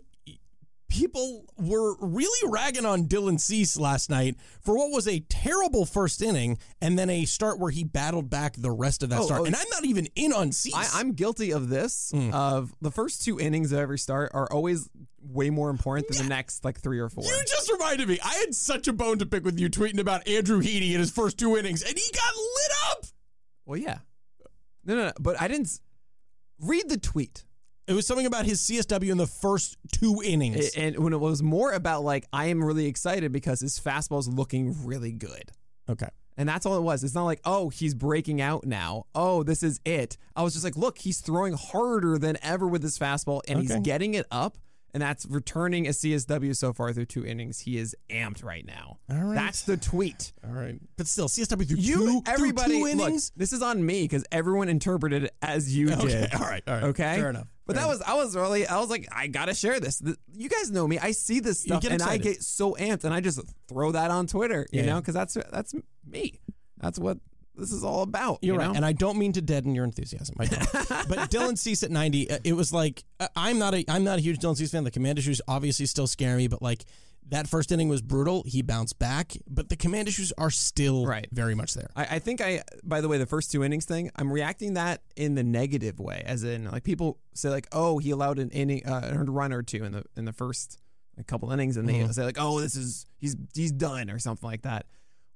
people were really ragging on Dylan Cease last night for what was a terrible first inning, and then a start where he battled back the rest of that Oh, start. oh. and I'm not even in on Cease. I, I'm guilty of this. Mm. Of the first two innings of every start are always way more important than the next like three or four. you just reminded me. I had such a bone to pick with you tweeting about Andrew Heaney in his first two innings, and he got lit up. Well, yeah. No, no, no. But I didn't read the tweet. It was something about his CSW in the first two innings. And when it was more about like, I am really excited because his fastball is looking really good. okay. And that's all it was. It's not like, oh, he's breaking out now. Oh, this is it. I was just like, look, he's throwing harder than ever with his fastball and he's getting it up. And that's returning a CSW so far through two innings. He is amped right now. All right. That's the tweet. All right. But still, CSW through You, two, everybody, through two look, innings. this is on me because everyone interpreted it as you Okay. did. All right. All right. Okay. Fair enough. But Fair that was I was really I was like I gotta share this. You guys know me. I see this stuff and I get so amped and I just throw that on Twitter. You Yeah, know, because that's that's me. That's what this is all about. You're you right, know? and I don't mean to deaden your enthusiasm. I don't. but Dylan Cease at 90, uh, it was like I'm not a I'm not a huge Dylan Cease fan. The command shoes obviously still scare me, but like that first inning was brutal. He bounced back, but the command issues are still Right. very much there. I, I think I, by the way, the first two innings thing, I'm reacting that in the negative way, as in like people say like, oh, he allowed an inning, uh, earned run or two in the in the first couple innings, and they Mhm. say like, oh, this is he's he's done or something like that.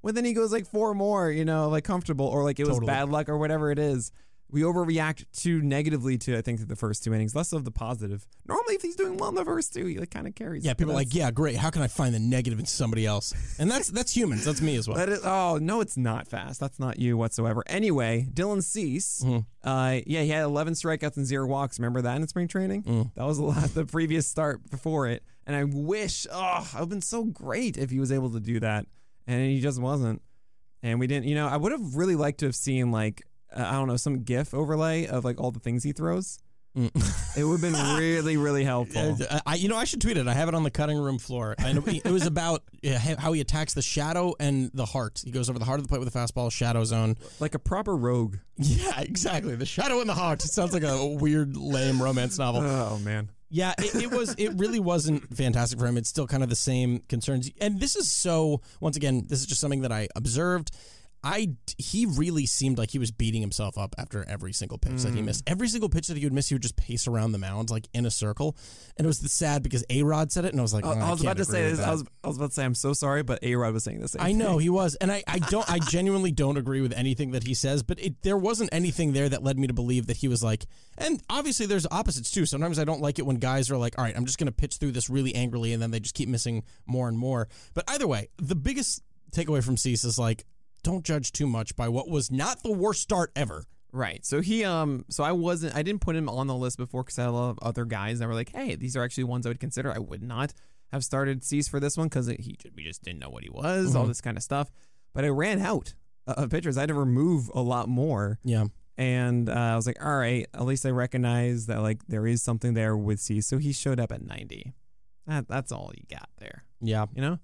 Well, then he goes like four more, you know, like comfortable or like it was Totally. bad luck or whatever it is. We overreact too negatively to I think the first two innings, less of the positive. Normally, if he's doing well in the first two, he like kind of carries. Yeah, people are like, yeah, great. How can I find the negative in somebody else? And that's that's humans. That's me as well. That is, oh no, it's not fast. That's not you whatsoever. Anyway, Dylan Cease, Mhm. uh, yeah, he had 11 strikeouts and zero walks. Remember that in spring training? Mm. That was a lot the previous start before it. And I wish, oh, I've been so great if he was able to do that, and he just wasn't. And we didn't, you know, I would have really liked to have seen like uh, I don't know some GIF overlay of like all the things he throws. Mm. It would have been really, really helpful. I, you know, I should tweet it. I have it on the cutting room floor. And it was about how he attacks the shadow and the heart. He goes over the heart of the plate with a fastball, shadow zone. Like a proper rogue. Yeah, exactly. The shadow and the heart. It sounds like a weird, lame romance novel. Oh man. Yeah, it, it was. It really wasn't fantastic for him. It's still kind of the same concerns. And this is so. Once again, this is just something that I observed. I he really seemed like he was beating himself up after every single pitch that he Mm. missed. Every single pitch that he would miss, he would just pace around the mound like in a circle. And it was sad because A Rod said it, and I was like, I, "Oh, I was can't about to say this. I was, I was about to say I'm so sorry, but A Rod was saying the same. I know thing. he was, and I, I don't I genuinely don't agree with anything that he says, but it, there wasn't anything there that led me to believe that he was like. And obviously, there's opposites too. Sometimes I don't like it when guys are like, "All right, I'm just going to pitch through this really angrily," and then they just keep missing more and more. But either way, the biggest takeaway from Cease is like, don't judge too much by what was not the worst start ever. Right. So he um so I wasn't I didn't put him on the list before because I had a lot of other guys that were like, hey, these are actually ones I would consider. I would not have started Cease for this one because he we just didn't know what he was, all Mhm. this kind of stuff. But I ran out of pitchers. I had to remove a lot more, Yeah, and uh, I was like, all right, at least I recognize that like there is something there with Cease. So he showed up at ninety. That, that's all you got there, yeah. you know.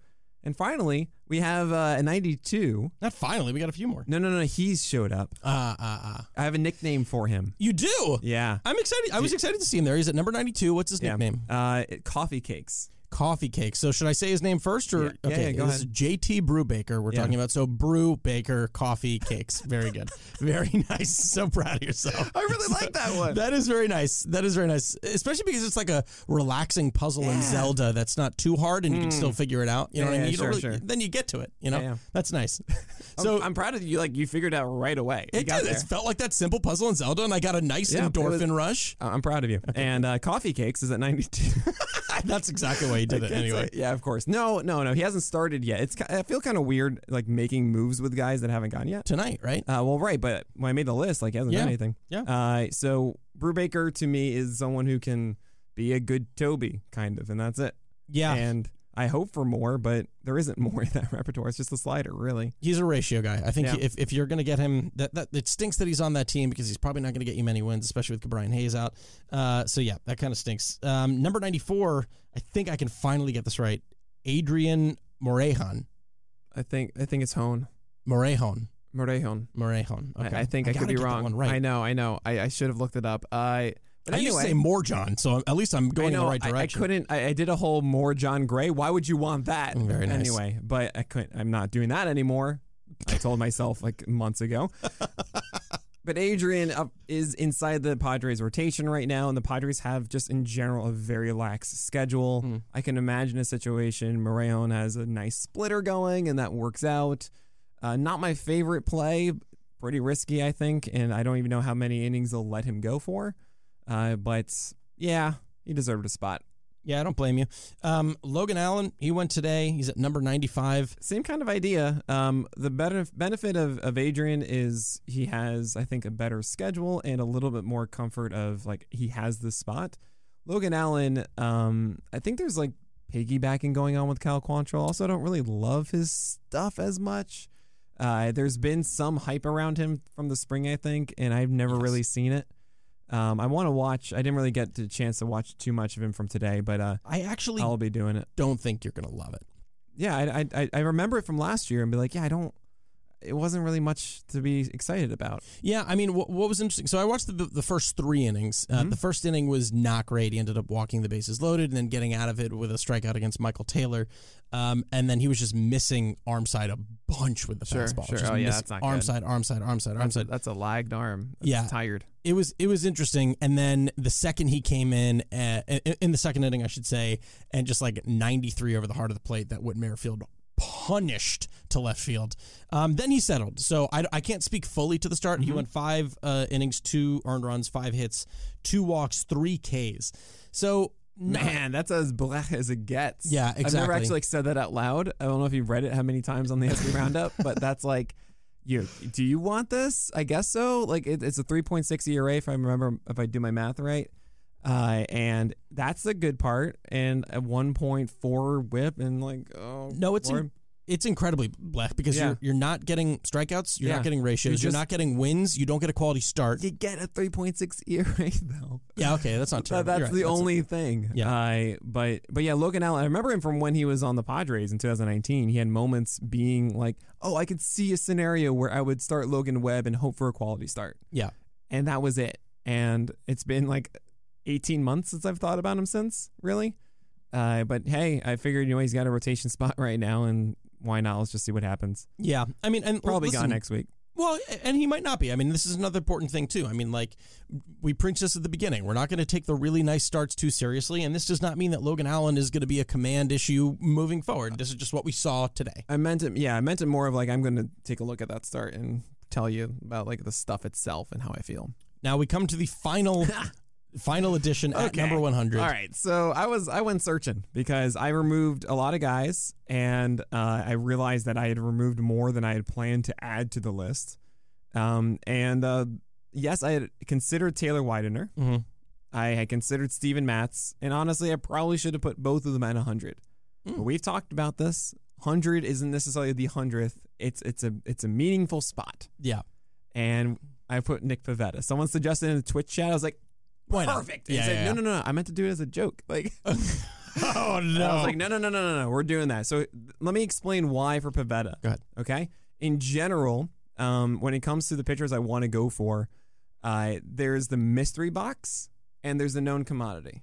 And finally, we have uh, a ninety-two. Not finally, we got a few more. No, no, no. He's showed up. Uh, uh, uh. I have a nickname for him. You do. Yeah. I'm excited. I was excited to see him there. He's at number 92. What's his Yeah. nickname? Uh, it- coffee cakes. Coffee cake. So should I say his name first or Yeah, yeah, okay? yeah, this is JT Brubaker. We're talking about so Brew Baker coffee cakes. Very good, very nice. So proud of yourself. I really like that one. That is very nice. That is very nice, especially because it's like a relaxing puzzle in Zelda that's not too hard and you can Mm. still figure it out. You know what I mean? You sure, really- sure. Then you get to it. You know, that's nice. so so I'm proud of you. Like you figured out right away. You it got did. there. It felt like that simple puzzle in Zelda, and I got a nice it was- endorphin rush. I'm proud of you. And uh, coffee cakes is at 92. That's exactly why he did it anyway. yeah, of course. No, no, no. He hasn't started yet. It's. I feel kind of weird, like making moves with guys that haven't gone yet. Tonight, right? Uh, well, right, but when I made the list, like he hasn't Yeah, done anything. yeah. Uh, so Brubaker to me is someone who can be a good Toby, kind of, and that's it. Yeah, And I hope for more, but there isn't more in that repertoire. It's just a slider, really. he's a ratio guy. I think Yeah. if, if you're going to get him, that, that it stinks that he's on that team because he's probably not going to get you many wins, especially with Brian Hayes out. Uh, so yeah, that kind of stinks. Um, number 94, I think I can finally get this right. Adrian Morejon. I think. I think it's Hone. Morejon. Morejon. Morejon. Okay. I, I think I, gotta could be wrong. right. I know. I know. I, I should have looked it up. I. But I anyway, used to say more John, so at least I'm going know, in the right direction. I, couldn't. I, I did a whole more John Gray. Why would you want that? Mm, Very nice. Anyway, but I couldn't. I'm not doing that anymore. I told myself like months ago. but Adrian uh, is inside the Padres rotation right now, and the Padres have just in general a very lax schedule. Mm. I can imagine a situation Morejon has a nice splitter going, and that works out. Uh, not my favorite play. Pretty risky, I think, and I don't even know how many innings they'll let him go for. Uh, but yeah, he deserved a spot. Yeah, I don't blame you. Um, Logan Allen, he went today. He's at number 95. Same kind of idea. Um, the better benefit of, of Adrian is he has, I think, a better schedule and a little bit more comfort of like he has the spot. Logan Allen, um, I think there's like piggybacking going on with Cal Quantrill. Also, I don't really love his stuff as much. Uh, there's been some hype around him from the spring, I think, and I've never Yes. really seen it. Um, I want to watch. I didn't really get the chance to watch too much of him from today, but uh, I actually I'll be doing it. don't think you're going to love it. Yeah, I, I I- I remember it from last year and be like, yeah, I don't. It wasn't really much to be excited about. Yeah, I mean, what, what was interesting? So I watched the the first three innings. Uh, Mhm. The first inning was not great. He ended up walking the bases loaded and then getting out of it with a strikeout against Michael Taylor. Um, and then he was just missing arm side a bunch with the Sure, fastball. sure. Just Oh, yeah, miss- that's not arm good. side, arm side, arm side, arm That's a, side. that's a lagged arm. That's Yeah. tired. It was it was interesting. And then the second he came in, uh, in in the second inning, I should say, and just like 93 over the heart of the plate, that Whit Merrifield punished to left field. Um, then he settled. So I, I can't speak fully to the start. He Mhm. went five uh, innings, two earned runs, five hits, two walks, three Ks. So Man, that's as black as it gets. Yeah, I've never actually like, said that out loud. I don't know if you've read it how many times on the SP Roundup, but that's like, you do you want this? I guess so. Like it, it's a 3.6 ERA if I remember if I do my math right. Uh, and that's the good part. And a 1.4 whip and like oh No, it's Lord. It's incredibly black because Yeah. you're you're not getting strikeouts, you're Yeah. not getting ratios, You're you're, not getting wins, you don't get a quality start. you get a 3.6 ERA though. Yeah, okay, that's not terrible. that's right. the That's- only thing. Yeah. I but but yeah, Logan Allen. I remember him from when he was on the Padres in 2019. He had moments being like, "Oh, I could see a scenario where I would start Logan Webb and hope for a quality start." Yeah. and that was it. And it's been like 18 months since I've thought about him since. Really. Uh, but hey, I figured you know he's got a rotation spot right now, and why not? Let's just see what happens. Yeah, I mean, and Probably listen, gone next week. Well, and he might not be. I mean, this is another important thing too. I mean, like we preached this at the beginning. We're not going to take the really nice starts too seriously, and this does not mean that Logan Allen is going to be a command issue moving forward. This is just what we saw today. I meant it. Yeah, I meant it more of like I'm going to take a look at that start and tell you about like the stuff itself and how I feel. Now we come to the final, final edition at Okay. number one hundred. All right, so I was I went searching because I removed a lot of guys, and uh, I realized that I had removed more than I had planned to add to the list. Um, and uh, yes, I had considered Taylor Widener. Mm-hmm. I had considered Steven Matz, and honestly, I probably should have put both of them at hundred. Mm. But we've talked about this. Hundred isn't necessarily the hundredth. It's it's a it's a meaningful spot, Yeah. and I put Nick Pivetta. Someone suggested in the Twitch chat. I was like, Not? perfect. Yeah, he said, yeah, no, yeah. no, no, no. I meant to do it as a joke. Like. Oh no! I was like, no, no, no, no, no, no. We're doing that. So let me explain why for Pivetta. Go ahead. Okay. In general, um, when it comes to the pitchers I want to go for, uh, there's the mystery box and there's the known commodity.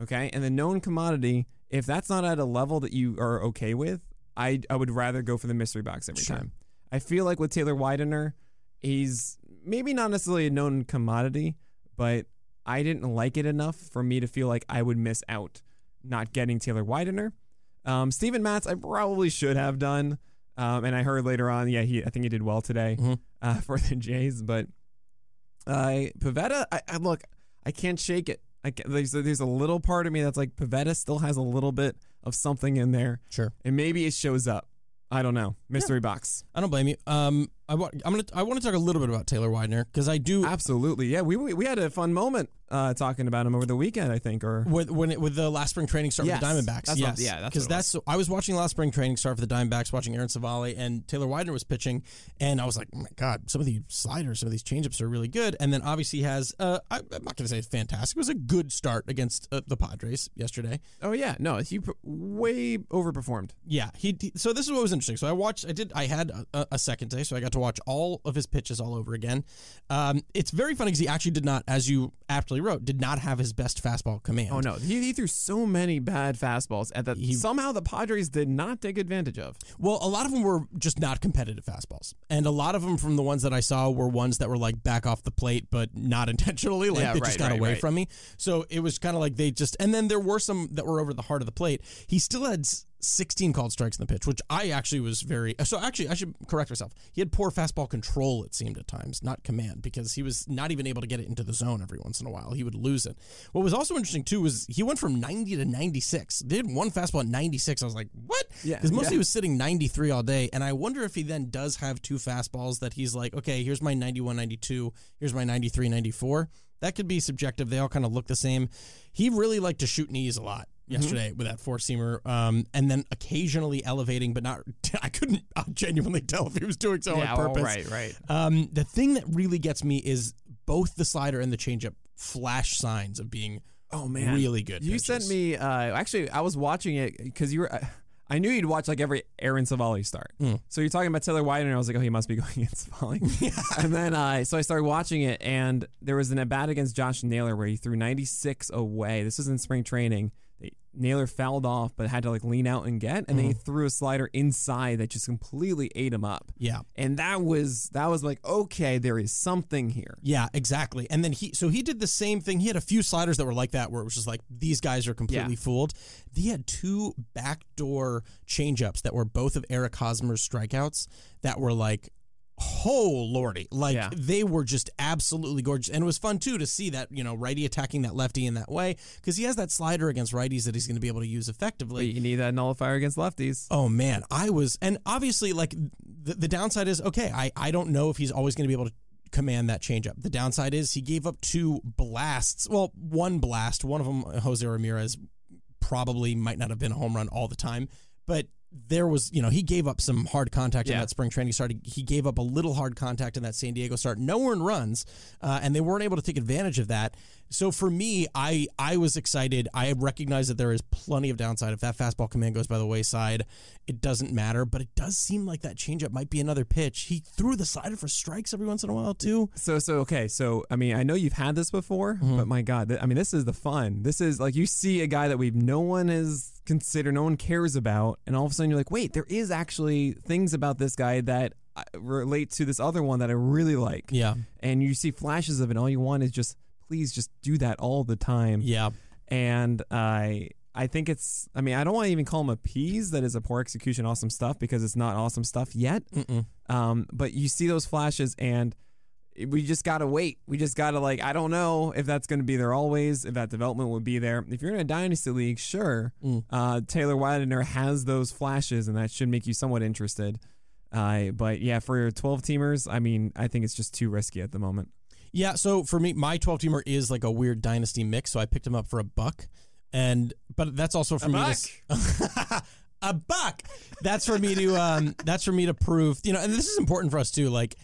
Okay. And the known commodity If that's not at a level that you are okay with, I I would rather go for the mystery box every Sure. time. I feel like with Taylor Widener, he's maybe not necessarily a known commodity, but I didn't like it enough for me to feel like I would miss out not getting Taylor Widener. Um, Steven Matz, I probably should have done. Um, and I heard later on, yeah, he I think he did well today Mhm. uh, for the Jays. But uh, Pivetta, I, I look, I can't shake it. I can, there's a, there's a little part of me that's like Pivetta still has a little bit of something in there, Sure. and maybe it shows up. I don't know. Mystery box. I don't blame you. Um, I want I'm gonna I want to talk a little bit about Taylor Widener because I do Absolutely. Yeah, we we we had a fun moment uh, talking about him over the weekend, I think, or with when it, with the last spring training start Yes. with the Diamondbacks. That's yes, yeah, because what it that's I was watching last spring training start for the Diamondbacks, watching Aaron Civale and Taylor Widener was pitching, and I was like, oh my god, some of these sliders, some of these changeups are really good. And then obviously has uh, I, I'm not going to say it's fantastic. It was a good start against uh, the Padres yesterday. oh yeah, no, he way overperformed. Yeah, he, he- So this is what was interesting. So I watched. I did. I had a, a second day, so I got to watch all of his pitches all over again. Um, it's very funny because he actually did not, as you aptly wrote, did not have his best fastball command. Oh no, he, he threw so many bad fastballs at that somehow the Padres did not take advantage of. Well, a lot of them were just not competitive fastballs, and a lot of them from the ones that I saw were ones that were like back off the plate, but not intentionally. Like Yeah, they right, just got right, away right. from me. So it was kind of like they just. And then there were some that were over the heart of the plate. He still had. S- 16 called strikes in the pitch, which I actually was very. Uh, so actually, I should correct myself. He had poor fastball control, it seemed at times, not command, because he was not even able to get it into the zone every once in a while. He would lose it. What was also interesting, too, was he went from 90 to 96. They had one fastball at 96. I was like, what? Yeah, Because mostly yeah. he was sitting 93 all day. And I wonder if he then does have two fastballs that he's like, okay, here's my 91, 92, here's my 93, 94. That could be subjective. They all kind of look the same. He really liked to shoot knees a lot yesterday with that four seamer, um, and then occasionally elevating, but not. I couldn't genuinely tell if he was doing so on purpose. right. Um, the thing that really gets me is both the slider and the changeup flash signs of being Oh man, really good. You pitches. sent me. Uh, actually, I was watching it because you were. Uh, I knew you'd watch like every Aaron Civale start. Mm. So you're talking about Taylor Widener, and I was like, oh, he must be going against Civale. And then uh, so I started watching it, and there was an at bat against Josh Naylor where he threw 96 away. This was in spring training. They, Naylor fouled off, but had to like lean out and get, and then he mm-hmm. threw a slider inside that just completely ate him up. Yeah. And that was that was like, okay, there is something here. Yeah, exactly. And then he, so he did the same thing. He had a few sliders that were like that, where it was just like these guys are completely Yeah. fooled. He had two backdoor changeups that were both of Eric Hosmer's strikeouts that were like, oh lordy, like Yeah. they were just absolutely gorgeous. And it was fun too to see that you know righty attacking that lefty in that way because he has that slider against righties that he's going to be able to use But effectively. you need that nullifier against lefties. Oh man, I was, and obviously, like the, the downside is okay. I I don't know if he's always going to be able to command that changeup. The downside is he gave up two blasts. Well, one blast. One of them, Jose Ramirez, probably might not have been a home run all the time, but there was, you know, he gave up some hard contact in that spring training start. He- He gave up a little hard contact in that San Diego start. No earned runs, uh, and they weren't able to take advantage of that. So for me, I I was excited. I recognize that there is plenty of downside. If that fastball command goes by the wayside, it doesn't matter. But it does seem like that changeup might be another pitch. He threw the slider for strikes every once in a while too. So so okay, so I mean, I know you've had this before, but my God, th- I mean, this is the fun. This is like you see a guy that we've no one has considered, no one cares about, and all of a sudden you're like, wait, there is actually things about this guy that uh, relate to this other one that I really like. Yeah, And you see flashes of it. All you want is just please just do that all the time. yeah, And I I think it's. I mean, I don't want to even call him a peas. That is a poor execution, awesome stuff because it's not awesome stuff yet. Mm-mm. Um, but you see those flashes, and we just gotta wait. We just gotta like. I don't know if that's going to be there always. If that development would be there. If you're in a dynasty league, sure. Mm. Uh, Taylor Widener has those flashes, and that should make you somewhat interested. Uh, but yeah, for your 12 teamers, I mean, I think it's just too risky at the moment. Yeah, so for me, my 12 teamer is like a weird dynasty mix. So I picked him up for a buck. And, but that's also for me to. s- a buck. That's for me to, um, that's for me to prove, you know, and this is important for us too. Like,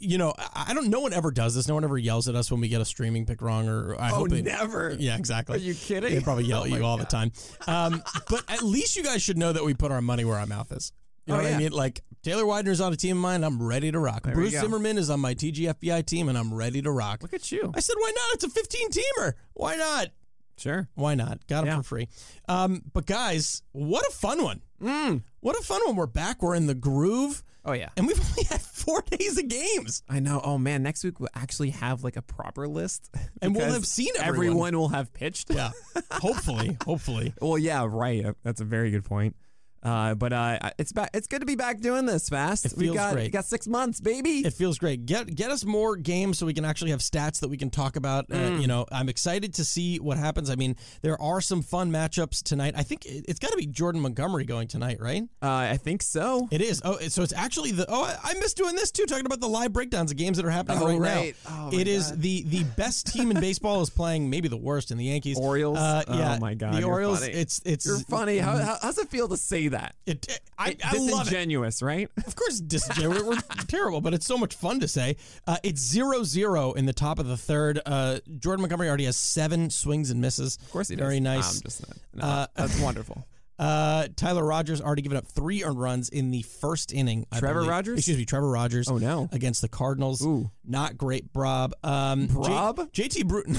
you know, I don't, no one ever does this. No one ever yells at us when we get a streaming pick wrong or I hope it, never. Yeah, exactly. Are you kidding? They probably yell Oh at you my all the time. Um, but at least you guys should know that we put our money where our mouth is. You know Oh, what I mean? Like Taylor Widener's on a team of mine. I'm ready to rock. There Bruce. Zimmermann is on my TGFBI team, and I'm ready to rock. Look at you. I said, why not? It's a 15 teamer. Why not? Sure. Why not? Got them Yeah. for free. Um, but guys, what a fun one! Mm. What a fun one! We're back. We're in the groove, Oh yeah. and we've only had four days of games, I know. Oh man, next week we'll actually have like a proper list, and we'll have seen everyone. everyone will have pitched. Yeah, hopefully, hopefully. Well, yeah, right. That's a very good point. Uh, but uh, it's back. It's good to be back doing this fast. It we got great. got six months, baby. It feels great. Get get us more games so we can actually have stats that we can talk about. Uh, Mm. you know, I'm excited to see what happens. I mean, there are some fun matchups tonight. I think it, it's got to be Jordan Montgomery going tonight, right? uh, I think so. It is. Oh, so it's actually the. Oh, I, I miss doing this too, talking about the live breakdowns of games that are happening Oh, right, right. now. Oh, it is God. the the best team in baseball is playing maybe the worst in the Yankees. Orioles? Uh, Oh, my God, the Orioles. funny. It's it's You're funny. How, how how's it feel to say that? It, I, It- I love it. disingenuous, right? Of course, disingenuous. We're terrible, but it's so much fun to say. Uh, it's 0 0 in the top of the third. Uh, Jordan Montgomery already has seven swings and misses. Of course he does. Very nice. I'm just no, Uh, that's wonderful. Uh, Tyler Rogers already given up three earned runs in the first inning. I Trevor believe. Rogers? Excuse me, Trevor Rogers. Oh, no. Against the Cardinals. Ooh. Not great, Brob. Um, Brob? J- JT Bru-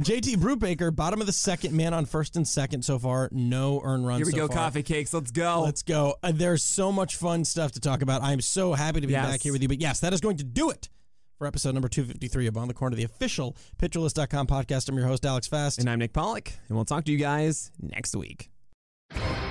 JT Brubaker, bottom of the second, man on first and second so far. No earned runs. Here we so go, far. coffee cakes. Let's go. Let's go. Uh, there's so much fun stuff to talk about. I'm so happy to be Yes. back here with you. But yes, that is going to do it for episode number 253 of On the Corner, the official PitcherList.com podcast. I'm your host, Alex Fast. and I'm Nick Pollack, and we'll talk to you guys next week you.